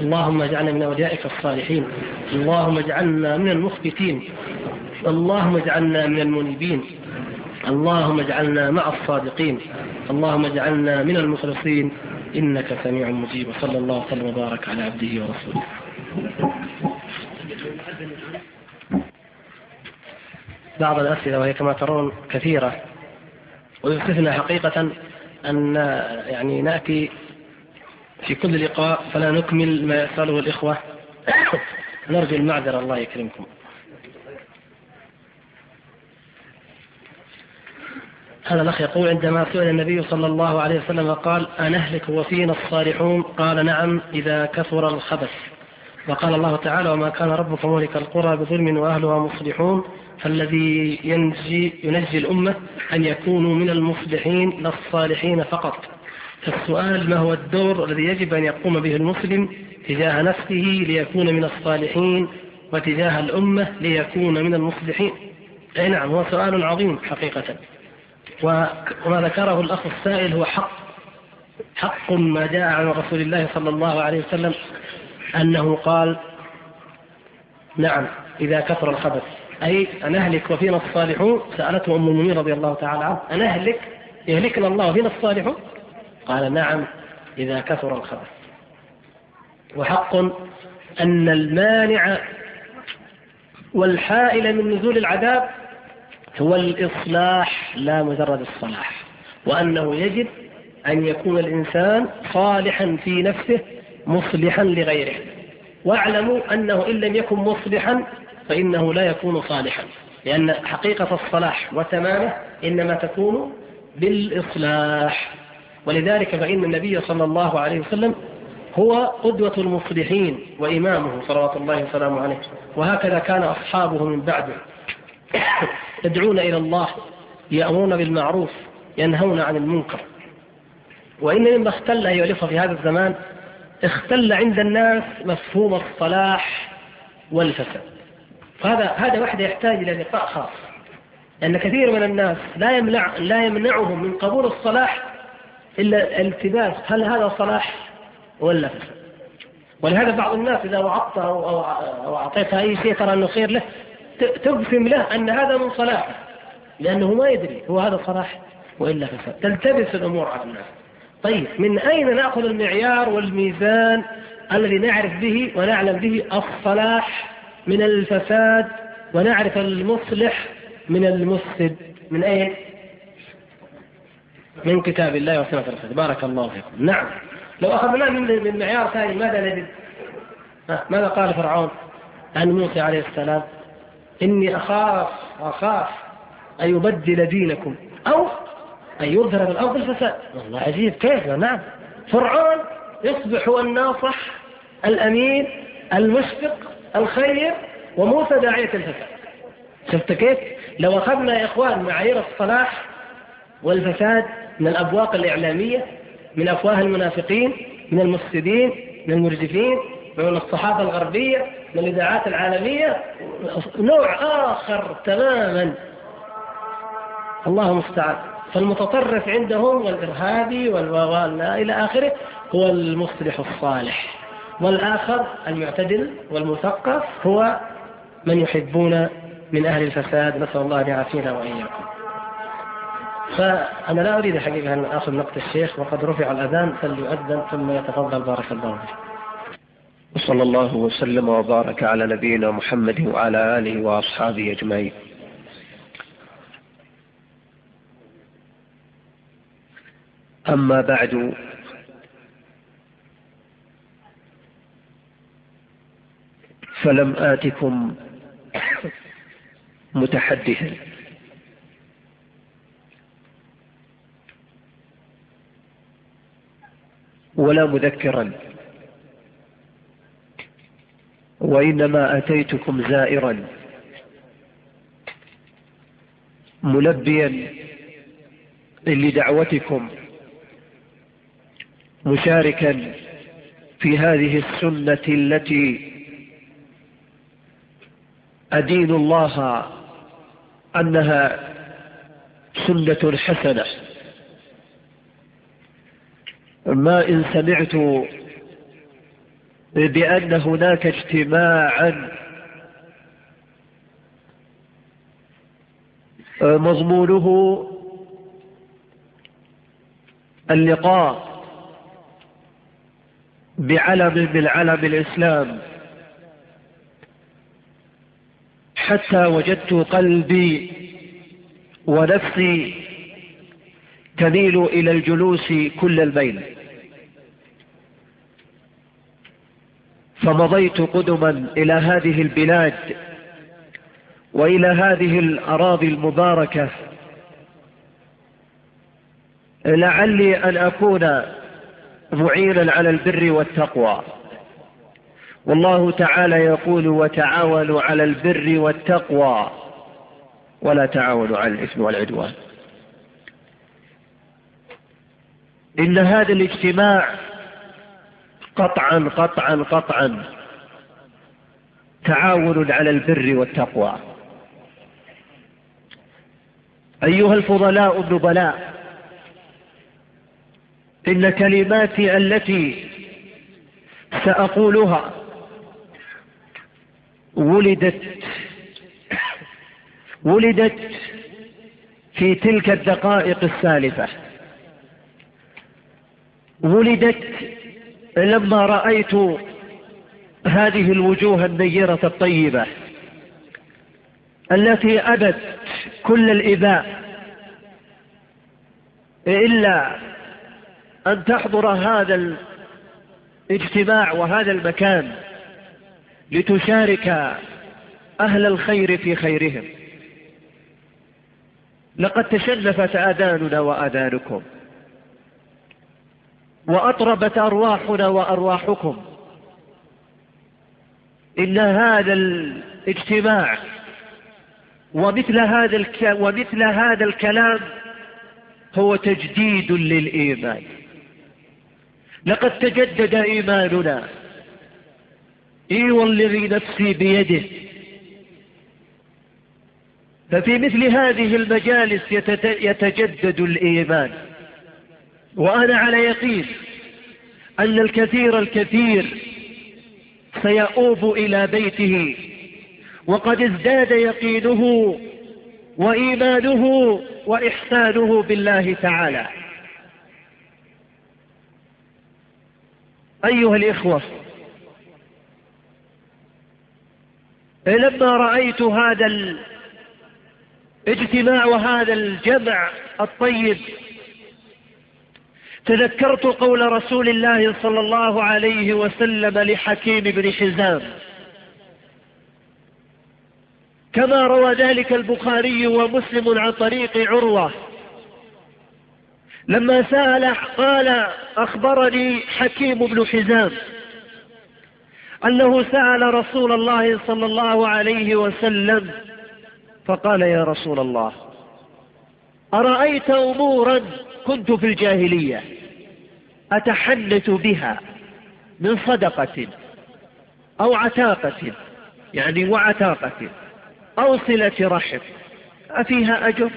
اللهم اجعلنا من أوليائك الصالحين. اللهم اجعلنا من المخبتين اللهم اجعلنا من المنيبين. اللهم اجعلنا مع الصادقين. اللهم اجعلنا من المخلصين. إنك سميع مجيب. وصلى الله وسلم وبارك على عبده ورسوله. بعض الأسئلة وهي كما ترون كثيرة. ويؤسفنا حقيقة أن يعني نأتي في كل لقاء فلا نكمل ما يسأله الإخوة. نرجو المعذرة. الله يكرمكم. هذا الأخ يقول عندما سئل النبي صلى الله عليه وسلم قال أنهلك وفينا الصالحون؟ قال نعم إذا كثر الخبث. وقال الله تعالى وما كان ربك مهلك القرى بظلم وأهلها مصلحون. فالذي ينجي, ينجي الأمة أن يكونوا من المصلحين لا الصالحين فقط. فالسؤال ما هو الدور الذي يجب أن يقوم به المسلم تجاه نفسه ليكون من الصالحين وتجاه الأمة ليكون من المصلحين؟ أي نعم هو سؤال عظيم حقيقة. وما ذكره الأخ السائل هو حق. حق ما جاء عن رسول الله صلى الله عليه وسلم أنه قال نعم إذا كثر الخبث. أي أنهلك وفينا الصالحون؟ سألته أم المؤمنين رضي الله تعالى عنه أنهلك يهلكنا الله وفينا الصالحون؟ قال نعم إذا كثر الخبث وحق أن المانع والحائل من نزول العذاب هو الإصلاح لا مجرد الصلاح. وأنه يجب أن يكون الإنسان صالحا في نفسه مصلحا لغيره. واعلموا أنه إن لم يكن مصلحا فإنه لا يكون صالحا لأن حقيقة الصلاح وتمامه إنما تكون بالإصلاح. ولذلك فإن النبي صلى الله عليه وسلم هو قدوة المصلحين وإمامه صلوات الله وسلامه عليه. وهكذا كان أصحابه من بعده. يدعون إلى الله يأمرون بالمعروف ينهون عن المنكر. وإن مما اختل أيها الإخوة في هذا الزمان اختل عند الناس مفهوم الصلاح والفساد. هذا هذا وحده يحتاج إلى لقاء خاص. لأن كثير من الناس لا يمنع لا يمنعهم من قبول الصلاح إلا التباس هل هذا صلاح ولا فساد ولهذا بعض الناس إذا وعظته أو, أو أعطيته أي شيء ترى أنه خير له تقسم له أن هذا من صلاحه لأنه ما يدري هو هذا صلاح وإلا فساد تلتبس الأمور على الناس. طيب من أين نأخذ المعيار والميزان الذي نعرف به ونعلم به الصلاح؟ من الفساد ونعرف المصلح من المفسد. من أين؟ من كتاب الله وسنة رسوله. بارك الله فيكم. نعم. لو أخذنا من معيار ثاني ماذا نجد؟ ماذا قال فرعون عن موسى عليه السلام؟ إني أخاف أخاف أن يبدل دينكم أو أن يظهر في الأرض الفساد. والله عجيب. كيف؟ نعم. فرعون يصبح هو الناصح الأمين المشفق الخير وموسى داعية الفساد. شفت كيف؟ لو أخذنا يا إخوان معايير الصلاح والفساد من الأبواق الإعلامية من أفواه المنافقين من المفسدين من المرجفين من الصحافة الغربية من الإذاعات العالمية نوع آخر تماما. الله المستعان. فالمتطرف عندهم والإرهابي والوالا إلى آخره هو المصلح الصالح. والآخر المعتدل والمثقف هو من يحبون من أهل الفساد. نسأل الله أن يعافينا وإياكم. فأنا لا أريد حقيقة أن آخذ نقط الشيخ وقد رفع الأذان فليؤذن ثم يتفضل. بارك الله فيك. وصلى الله وسلم وبارك على نبينا محمد وعلى آله وأصحابه أجمعين. أما بعد فلم آتكم متحدثا. ولا مذكرا. وإنما أتيتكم زائرا. ملبيا لدعوتكم. مشاركا في هذه السنة التي أدين الله أنها سنة حسنة. ما إن سمعت بأن هناك اجتماعا مضمونه اللقاء بعلم من علم الإسلام. حتى وجدت قلبي ونفسي تميل إلى الجلوس كل الميل فمضيت قدما إلى هذه البلاد وإلى هذه الأراضي المباركة. لعلي أن أكون معينا على البر والتقوى. والله تعالى يقول وتعاونوا على البر والتقوى ولا تعاونوا على الإثم والعدوان. إن هذا الاجتماع قطعا قطعا قطعا تعاون على البر والتقوى. أيها الفضلاء النبلاء إن كلماتي التي سأقولها ولدت ولدت في تلك الدقائق السالفة. ولدت لما رأيت هذه الوجوه النيرة الطيبة التي أبت كل الإباء إلا أن تحضر هذا الاجتماع وهذا المكان. لتشارك أهل الخير في خيرهم لقد تشنفت آذاننا وآذانكم وأطربت أرواحنا وأرواحكم إن هذا الاجتماع ومثل هذا. ومثل هذا الكلام هو تجديد للإيمان لقد تجدد إيماننا إي والذي نفسي بيده. ففي مثل هذه المجالس يتجدد الإيمان. وأنا على يقين أن الكثير الكثير سيؤوب إلى بيته. وقد ازداد يقينه وإيمانه وإحسانه بالله تعالى. أيها الإخوة لما رأيت هذا الاجتماع وهذا الجمع الطيب تذكرت قول رسول الله صلى الله عليه وسلم لحكيم بن حزام. كما روى ذلك البخاري ومسلم عن طريق عروة لما سأل قال أخبرني حكيم بن حزام أنه سأل رسول الله صلى الله عليه وسلم فقال يا رسول الله أرأيت أمورا كنت في الجاهلية أتحنث بها من صدقة أو عتاقة يعني وعتاقة أو صلة رحم أفيها أجر؟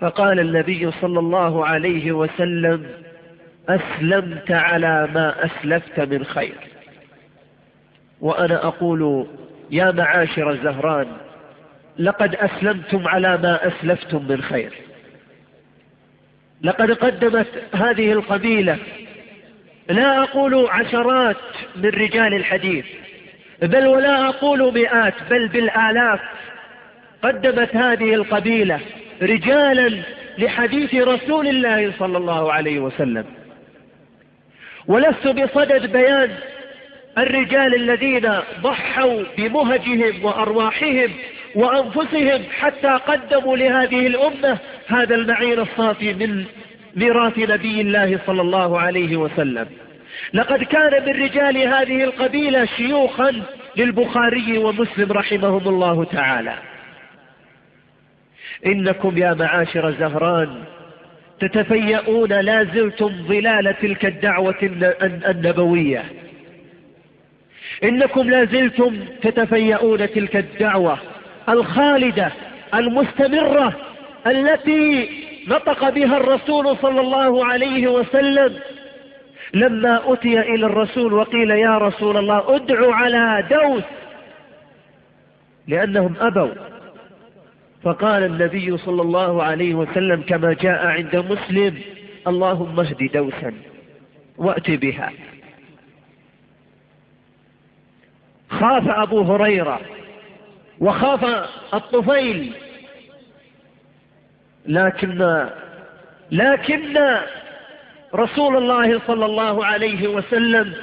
فقال النبي صلى الله عليه وسلم أسلمت على ما أسلفت من خير. وأنا أقول يا معاشر الزهران لقد أسلمتم على ما أسلفتم من خير. لقد قدمت هذه القبيلة لا أقول عشرات من رجال الحديث بل ولا أقول مئات بل بالآلاف. قدمت هذه القبيلة رجالا لحديث رسول الله صلى الله عليه وسلم. ولست بصدد بيان الرجال الذين ضحوا بمهجهم وأرواحهم وأنفسهم حتى قدموا لهذه الأمة هذا المعين الصافي من ميراث نبي الله صلى الله عليه وسلم. لقد كان من رجال هذه القبيلة شيوخا للبخاري ومسلم رحمهم الله تعالى. إنكم يا معاشر الزهران تتفيئون لا زلتم ظلال تلك الدعوة النبوية. إنكم لا زلتم تتفيئون تلك الدعوة الخالدة المستمرة التي نطق بها الرسول صلى الله عليه وسلم. لما أتي إلى الرسول وقيل يا رسول الله ادعو على دوس لأنهم أبوا. فقال النبي صلى الله عليه وسلم كما جاء عند مسلم اللهم اهد دوسا وأت بها. خاف أبو هريرة وخاف الطفيل. لكن لكن رسول الله صلى الله عليه وسلم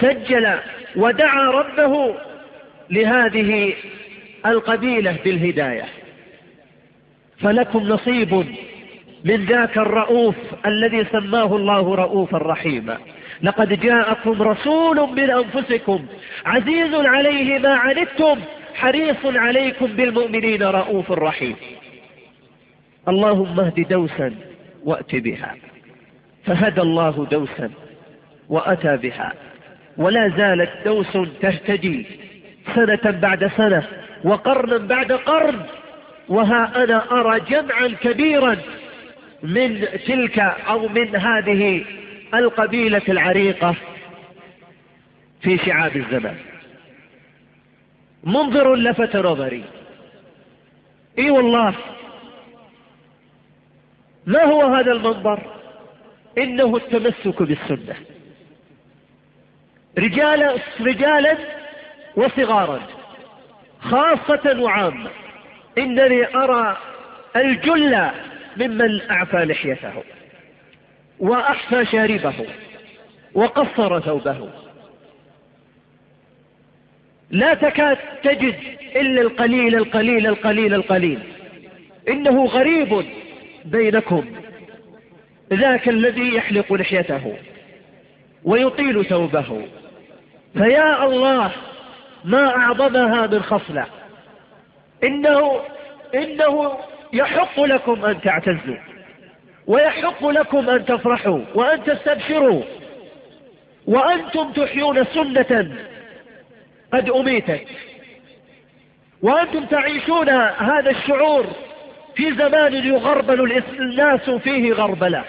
سجل ودعا ربه لهذه القبيلة بالهداية. فلكم نصيب من ذاك الرؤوف الذي سماه الله رؤوفا رحيما. لقد جاءكم رسول من أنفسكم عزيز عليه ما عنتم حريص عليكم بالمؤمنين رؤوف رحيم. اللهم اهد دوسا وأت بها فهدى الله دوسا وأتى بها ولا زالت دوس تهتدي سنة بعد سنة وقرنا بعد قرن وها أنا أرى جمعا كبيرا من تلك أو من هذه القبيلة العريقة في شعاب الزمان. منظر لفت نظري. إي والله ما هو هذا المنظر؟ إنه التمسك بالسنة. رجالا رجالا وصغارا خاصة وعامة. إنني أرى الجل ممن أعفى لحيته وأحفى شاربه وقصر ثوبه. لا تكاد تجد إلا القليل القليل القليل القليل. إنه غريب بينكم. ذاك الذي يحلق لحيته ويطيل ثوبه. فيا الله ما أعظمها من خصلة. إنه, إنه يحق لكم أن تعتزوا. ويحق لكم أن تفرحوا وأن تستبشروا وأنتم تحيون سنة قد أميتت. وأنتم تعيشون هذا الشعور في زمان يغربل الناس فيه غربلة.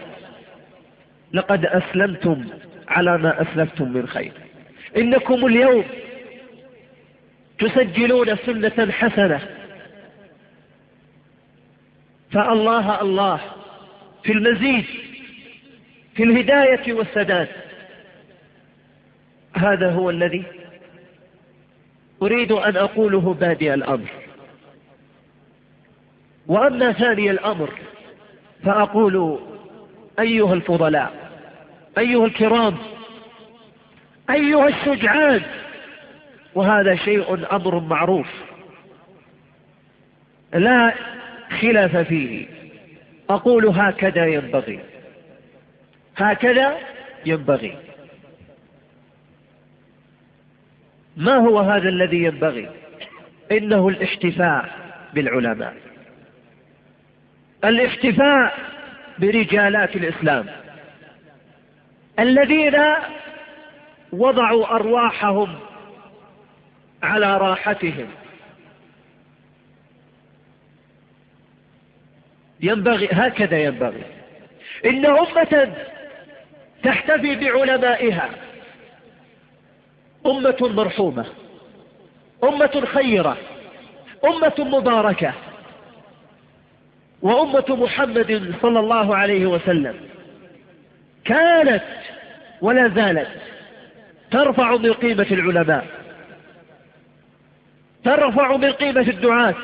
لقد أسلمتم على ما أسلفتم من خير. إنكم اليوم تسجلون سنة حسنة. فالله الله في المزيد في الهداية والسداد. هذا هو الذي أريد أن أقوله بادئ الأمر. وأما ثاني الأمر فأقول أيها الفضلاء أيها الكرام أيها الشجعان وهذا شيء أمر معروف لا خلاف فيه. أقول هكذا ينبغي. هكذا ينبغي. ما هو هذا الذي ينبغي؟ إنه الاحتفاء بالعلماء. الاحتفاء برجالات الإسلام. الذين وضعوا أرواحهم على راحتهم. ينبغي هكذا ينبغي. إن أمة تحتفي بعلمائها أمة مرحومة أمة خيرة أمة مباركة وأمة محمد صلى الله عليه وسلم كانت ولا زالت ترفع من قيمة العلماء ترفع من قيمة الدعاة.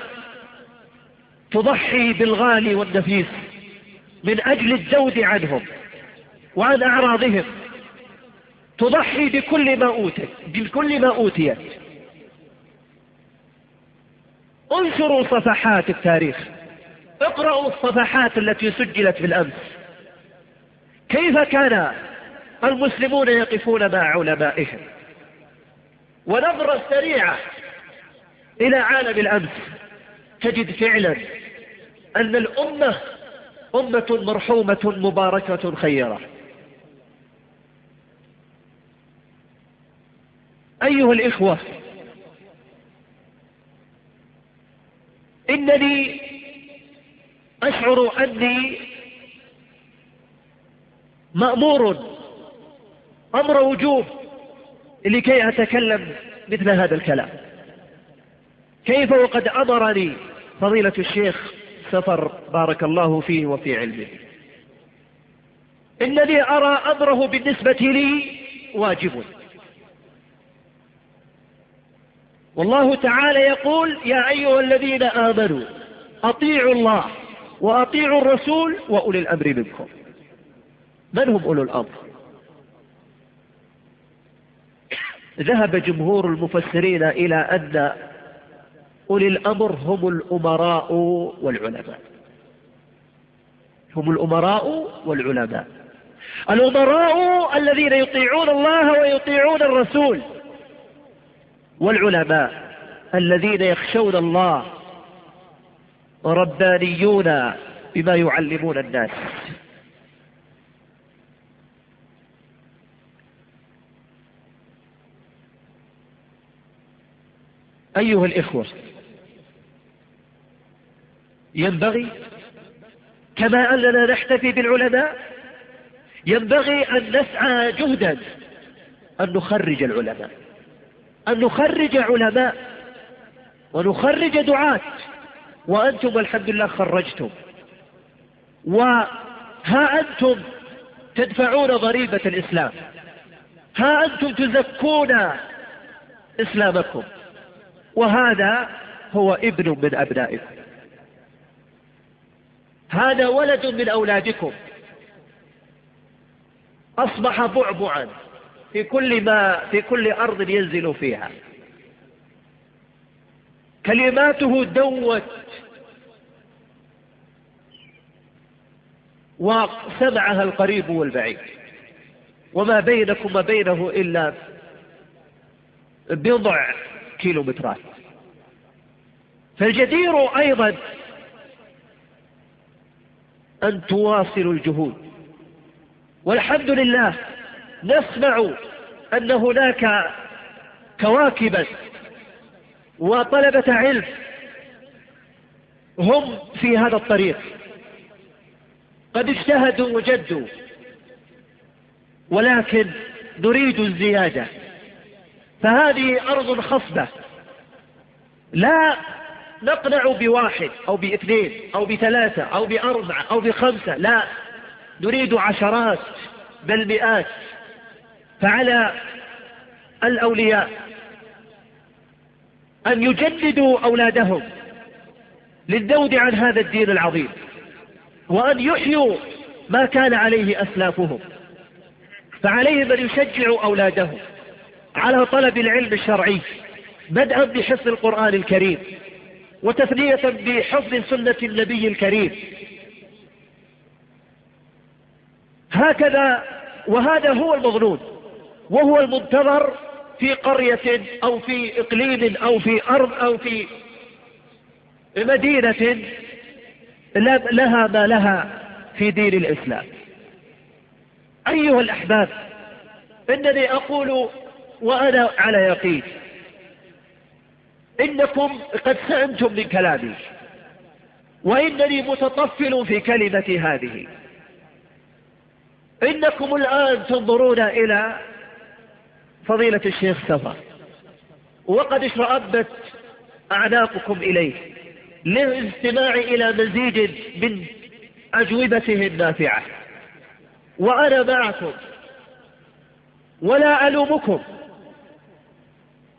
تضحي بالغالي والنفيس من أجل الزود عنهم وعن أعراضهم. تضحي بكل ما أوتت بكل ما أوتيت انشروا صفحات التاريخ. اقرأوا الصفحات التي سجلت في الأمس كيف كان المسلمون يقفون مع علمائهم؟ ونظرة سريعة إلى عالم الأمس. تجد فعلا أن الأمة أمة مرحومة مباركة خيرة. أيها الإخوة إنني أشعر أني مأمور أمر وجوب لكي أتكلم مثل هذا الكلام. كيف وقد أمرني فضيلة الشيخ سفر بارك الله فيه وفي علمه. إنني أرى أمره بالنسبة لي واجب. والله تعالى يقول يا أيها الذين آمنوا أطيعوا الله وأطيعوا الرسول وأولي الأمر منكم. من هم أولو الأمر؟ ذهب جمهور المفسرين إلى أن أولي الأمر هم الأمراء والعلماء. هم الأمراء والعلماء. الأمراء الذين يطيعون الله ويطيعون الرسول. والعلماء الذين يخشون الله. وربانيون بما يعلمون الناس. أيها الإخوة ينبغي كما أننا نحتفي بالعلماء ينبغي أن نسعى جهدا أن نخرج العلماء أن نخرج علماء ونخرج دعاة. وأنتم الحمد لله خرجتم. وها أنتم تدفعون ضريبة الإسلام. ها أنتم تزكون إسلامكم. وهذا هو ابن من أبنائكم. هذا ولد من أولادكم. أصبح بعبعا في كل ما في كل أرض ينزل فيها. كلماته دوت. وسمعها القريب والبعيد. وما بينكم وبينه إلا بضع كيلومترات. فالجدير أيضا أن تواصلوا الجهود. والحمد لله نسمع أن هناك كواكبا وطلبة علم هم في هذا الطريق. قد اجتهدوا وجدوا ولكن نريد الزيادة. فهذه أرض خصبة. لا نقنع بواحد أو باثنين أو بثلاثة أو بأربعة أو بخمسة لا. نريد عشرات بل مئات. فعلى الأولياء أن يجددوا أولادهم للذود عن هذا الدين العظيم وأن يحيوا ما كان عليه أسلافهم. فعليهم أن يشجعوا أولادهم على طلب العلم الشرعي بدءا بحفظ القرآن الكريم. وتثنية بحفظ سنة النبي الكريم. هكذا وهذا هو المظنون وهو المنتظر في قرية أو في إقليم أو في أرض أو في مدينة لها ما لها في دين الإسلام. أيها الأحباب إنني أقول وأنا على يقين إنكم قد سأمتم من كلامي وإنني متطفل في كلمتي هذه. إنكم الآن تنظرون إلى فضيلة الشيخ سفر وقد اشرأبت أعناقكم إليه للاستماع إلى مزيد من أجوبته النافعة وأنا معكم ولا ألومكم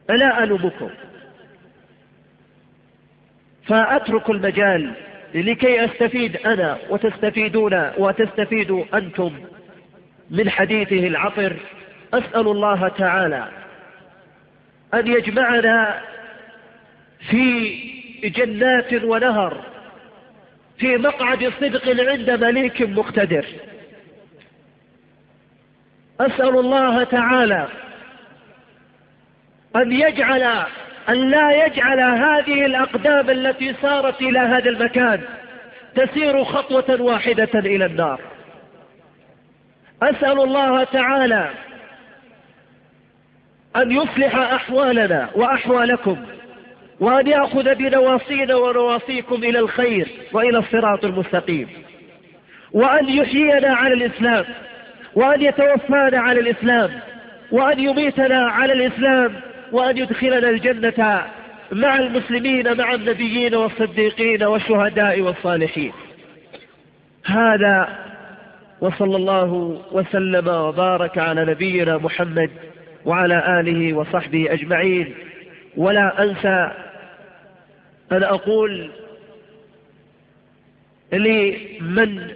لا ألومكم. فأترك المجال لكي أستفيد أنا وتستفيدون وتستفيدوا أنتم من حديثه العطر. أسأل الله تعالى أن يجمعنا في جنات ونهر في مقعد صدق عند مليك مقتدر. أسأل الله تعالى أن يجعل أن لا يجعل هذه الأقدام التي سارت إلى هذا المكان تسير خطوة واحدة إلى النار. أسأل الله تعالى أن يصلح أحوالنا وأحوالكم وأن يأخذ بنواصينا ونواصيكم إلى الخير وإلى الصراط المستقيم. وأن يحيينا على الإسلام وأن يتوفانا على الإسلام وأن يميتنا على الإسلام وأن يدخلنا الجنة مع المسلمين مع النبيين والصديقين والشهداء والصالحين. هذا وصلى الله وسلم وبارك على نبينا محمد وعلى آله وصحبه أجمعين. ولا أنسى أن أقول لمن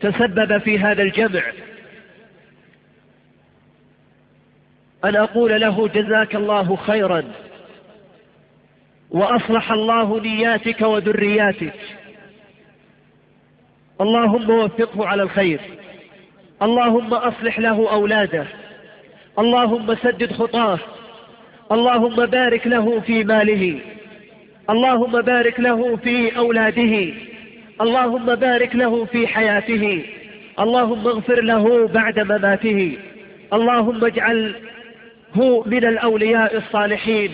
تسبب في هذا الجمع أن أقول له جزاك الله خيرا وأصلح الله نياتك وذرياتك. اللهم وفقه على الخير. اللهم أصلح له أولاده. اللهم سدد خطاه. اللهم بارك له في ماله. اللهم بارك له في أولاده. اللهم بارك له في حياته. اللهم اغفر له بعد مماته. اللهم اجعل هو من الأولياء الصالحين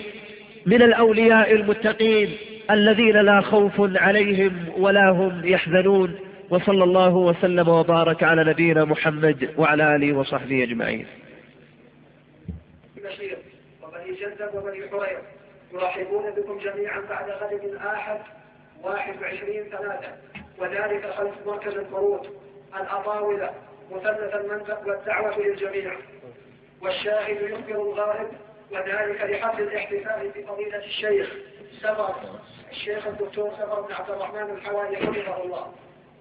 من الأولياء المتقين الذين لا خوف عليهم ولا هم يحزنون. وصلى الله وسلم وبارك على نبينا محمد وعلى آله وصحبه أجمعين. بشير وبني وبني حرير يرحبون بكم جميعا بعد غد الآحد 21 ثلاثة وذلك خلف مركز الفروض الأطاولة مثلث المنطق والدعوة للجميع. والشاهد يخبر الغائب وذلك لحفل الاحتفال بفضيلة الشيخ سفر الشيخ الدكتور سفر بن عبد الرحمن الحوالي حفظه الله.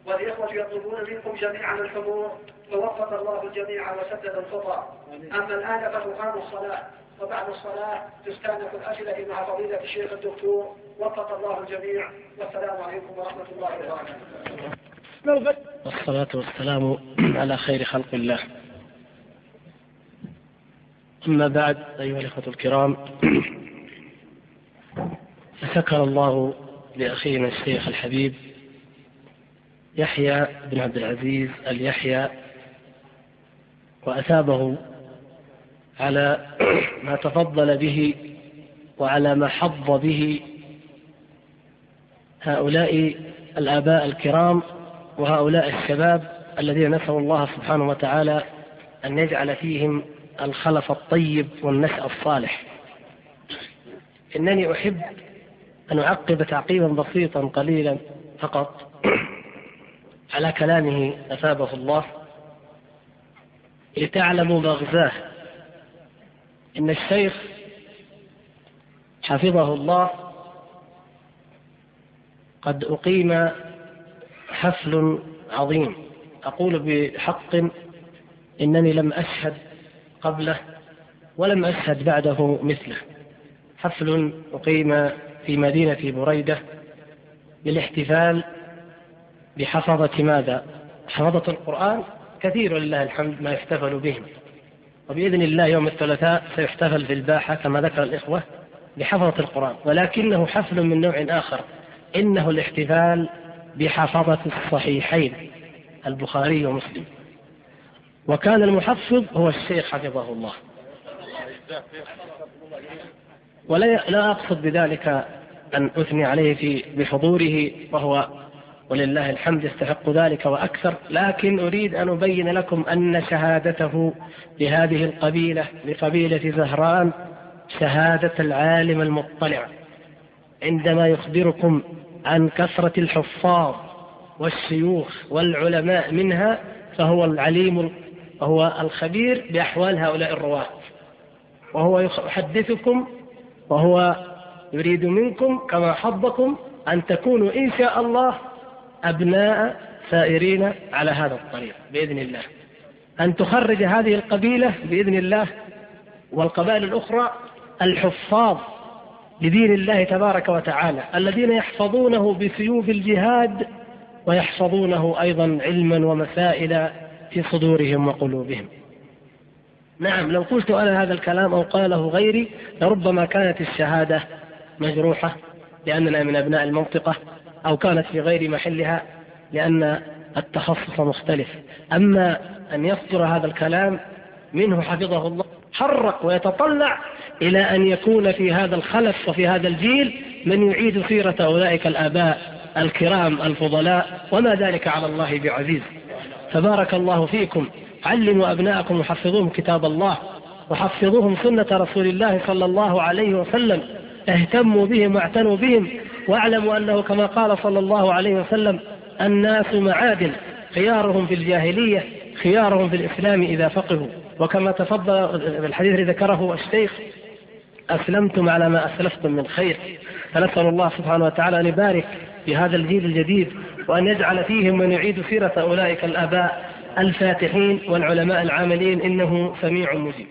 والإخوة يطلبون منكم جميعا الحضور ووفق الله الجميع وسدد الخطى أما الآن فتقام الصلاة وبعد الصلاة تستأنف الأسئلة مع فضيلة الشيخ الدكتور. وفق الله الجميع والسلام عليكم ورحمة الله وبركاته. والصلاة والسلام على خير خلق الله. أما بعد أيها الإخوة الكرام فشكر الله لأخينا الشيخ الحبيب يحيى بن عبد العزيز اليحيى وأثابه على ما تفضل به وعلى ما حظ به هؤلاء الآباء الكرام وهؤلاء الشباب الذين نسأل الله سبحانه وتعالى أن يجعل فيهم الخلف الطيب والنشأ الصالح. إنني أحب أن أعقب تعقيبا بسيطا قليلا فقط على كلامه أثابه الله. لتعلموا مغزاه. إن الشيخ حفظه الله. قد أقيم حفل عظيم. أقول بحق إنني لم أشهد قبله ولم أشهد بعده مثله. حفل أقيم في مدينة بريدة بالاحتفال بحفظة ماذا؟ حفظة القرآن كثير ولله الحمد ما يحتفل بهم وبإذن الله يوم الثلاثاء سيحتفل في الباحة كما ذكر الإخوة بحفظة القرآن. ولكنه حفل من نوع آخر. إنه الاحتفال بحفظة الصحيحين البخاري ومسلم. وكان المحفظ هو الشيخ حفظه الله. ولا لا أقصد بذلك أن أثني عليه في بحضوره وهو ولله الحمد يستحق ذلك وأكثر لكن أريد أن أبين لكم أن شهادته لهذه القبيلة لقبيلة زهران شهادة العالم المطلع عندما يخبركم عن كثرة الحفاظ والشيوخ والعلماء منها فهو العليم وهو الخبير بأحوال هؤلاء الرواة. وهو يحدثكم وهو يريد منكم كما حظكم أن تكونوا إن شاء الله أبناء سائرين على هذا الطريق بإذن الله. أن تخرج هذه القبيلة بإذن الله والقبائل الأخرى الحفاظ لدين الله تبارك وتعالى الذين يحفظونه بسيوف الجهاد ويحفظونه أيضا علما ومسائل في صدورهم وقلوبهم. نعم لو قلت أنا هذا الكلام أو قاله غيري لربما كانت الشهادة مجروحة لأننا من أبناء المنطقة أو كانت في غير محلها لأن التخصص مختلف. أما أن يصدر هذا الكلام منه حفظه الله حرق ويتطلع إلى أن يكون في هذا الخلف وفي هذا الجيل من يعيد سيرة أولئك الآباء الكرام الفضلاء وما ذلك على الله بعزيز. فبارك الله فيكم. علموا أبناءكم وحفظوهم كتاب الله. وحفظوهم سنة رسول الله صلى الله عليه وسلم. اهتموا بهم واعتنوا بهم. واعلموا أنه كما قال صلى الله عليه وسلم الناس معادن. خيارهم في الجاهلية خيارهم في الإسلام إذا فقهوا. وكما تفضل الحديث الذي ذكره الشيخ أسلمتم على ما أسلفتم من خير. فنسأل الله سبحانه وتعالى أن يبارك في هذا الجيل الجديد. وأن يجعل فيهم من يعيد سيرة أولئك الآباء الفاتحين والعلماء العاملين إنه سميع مجيب.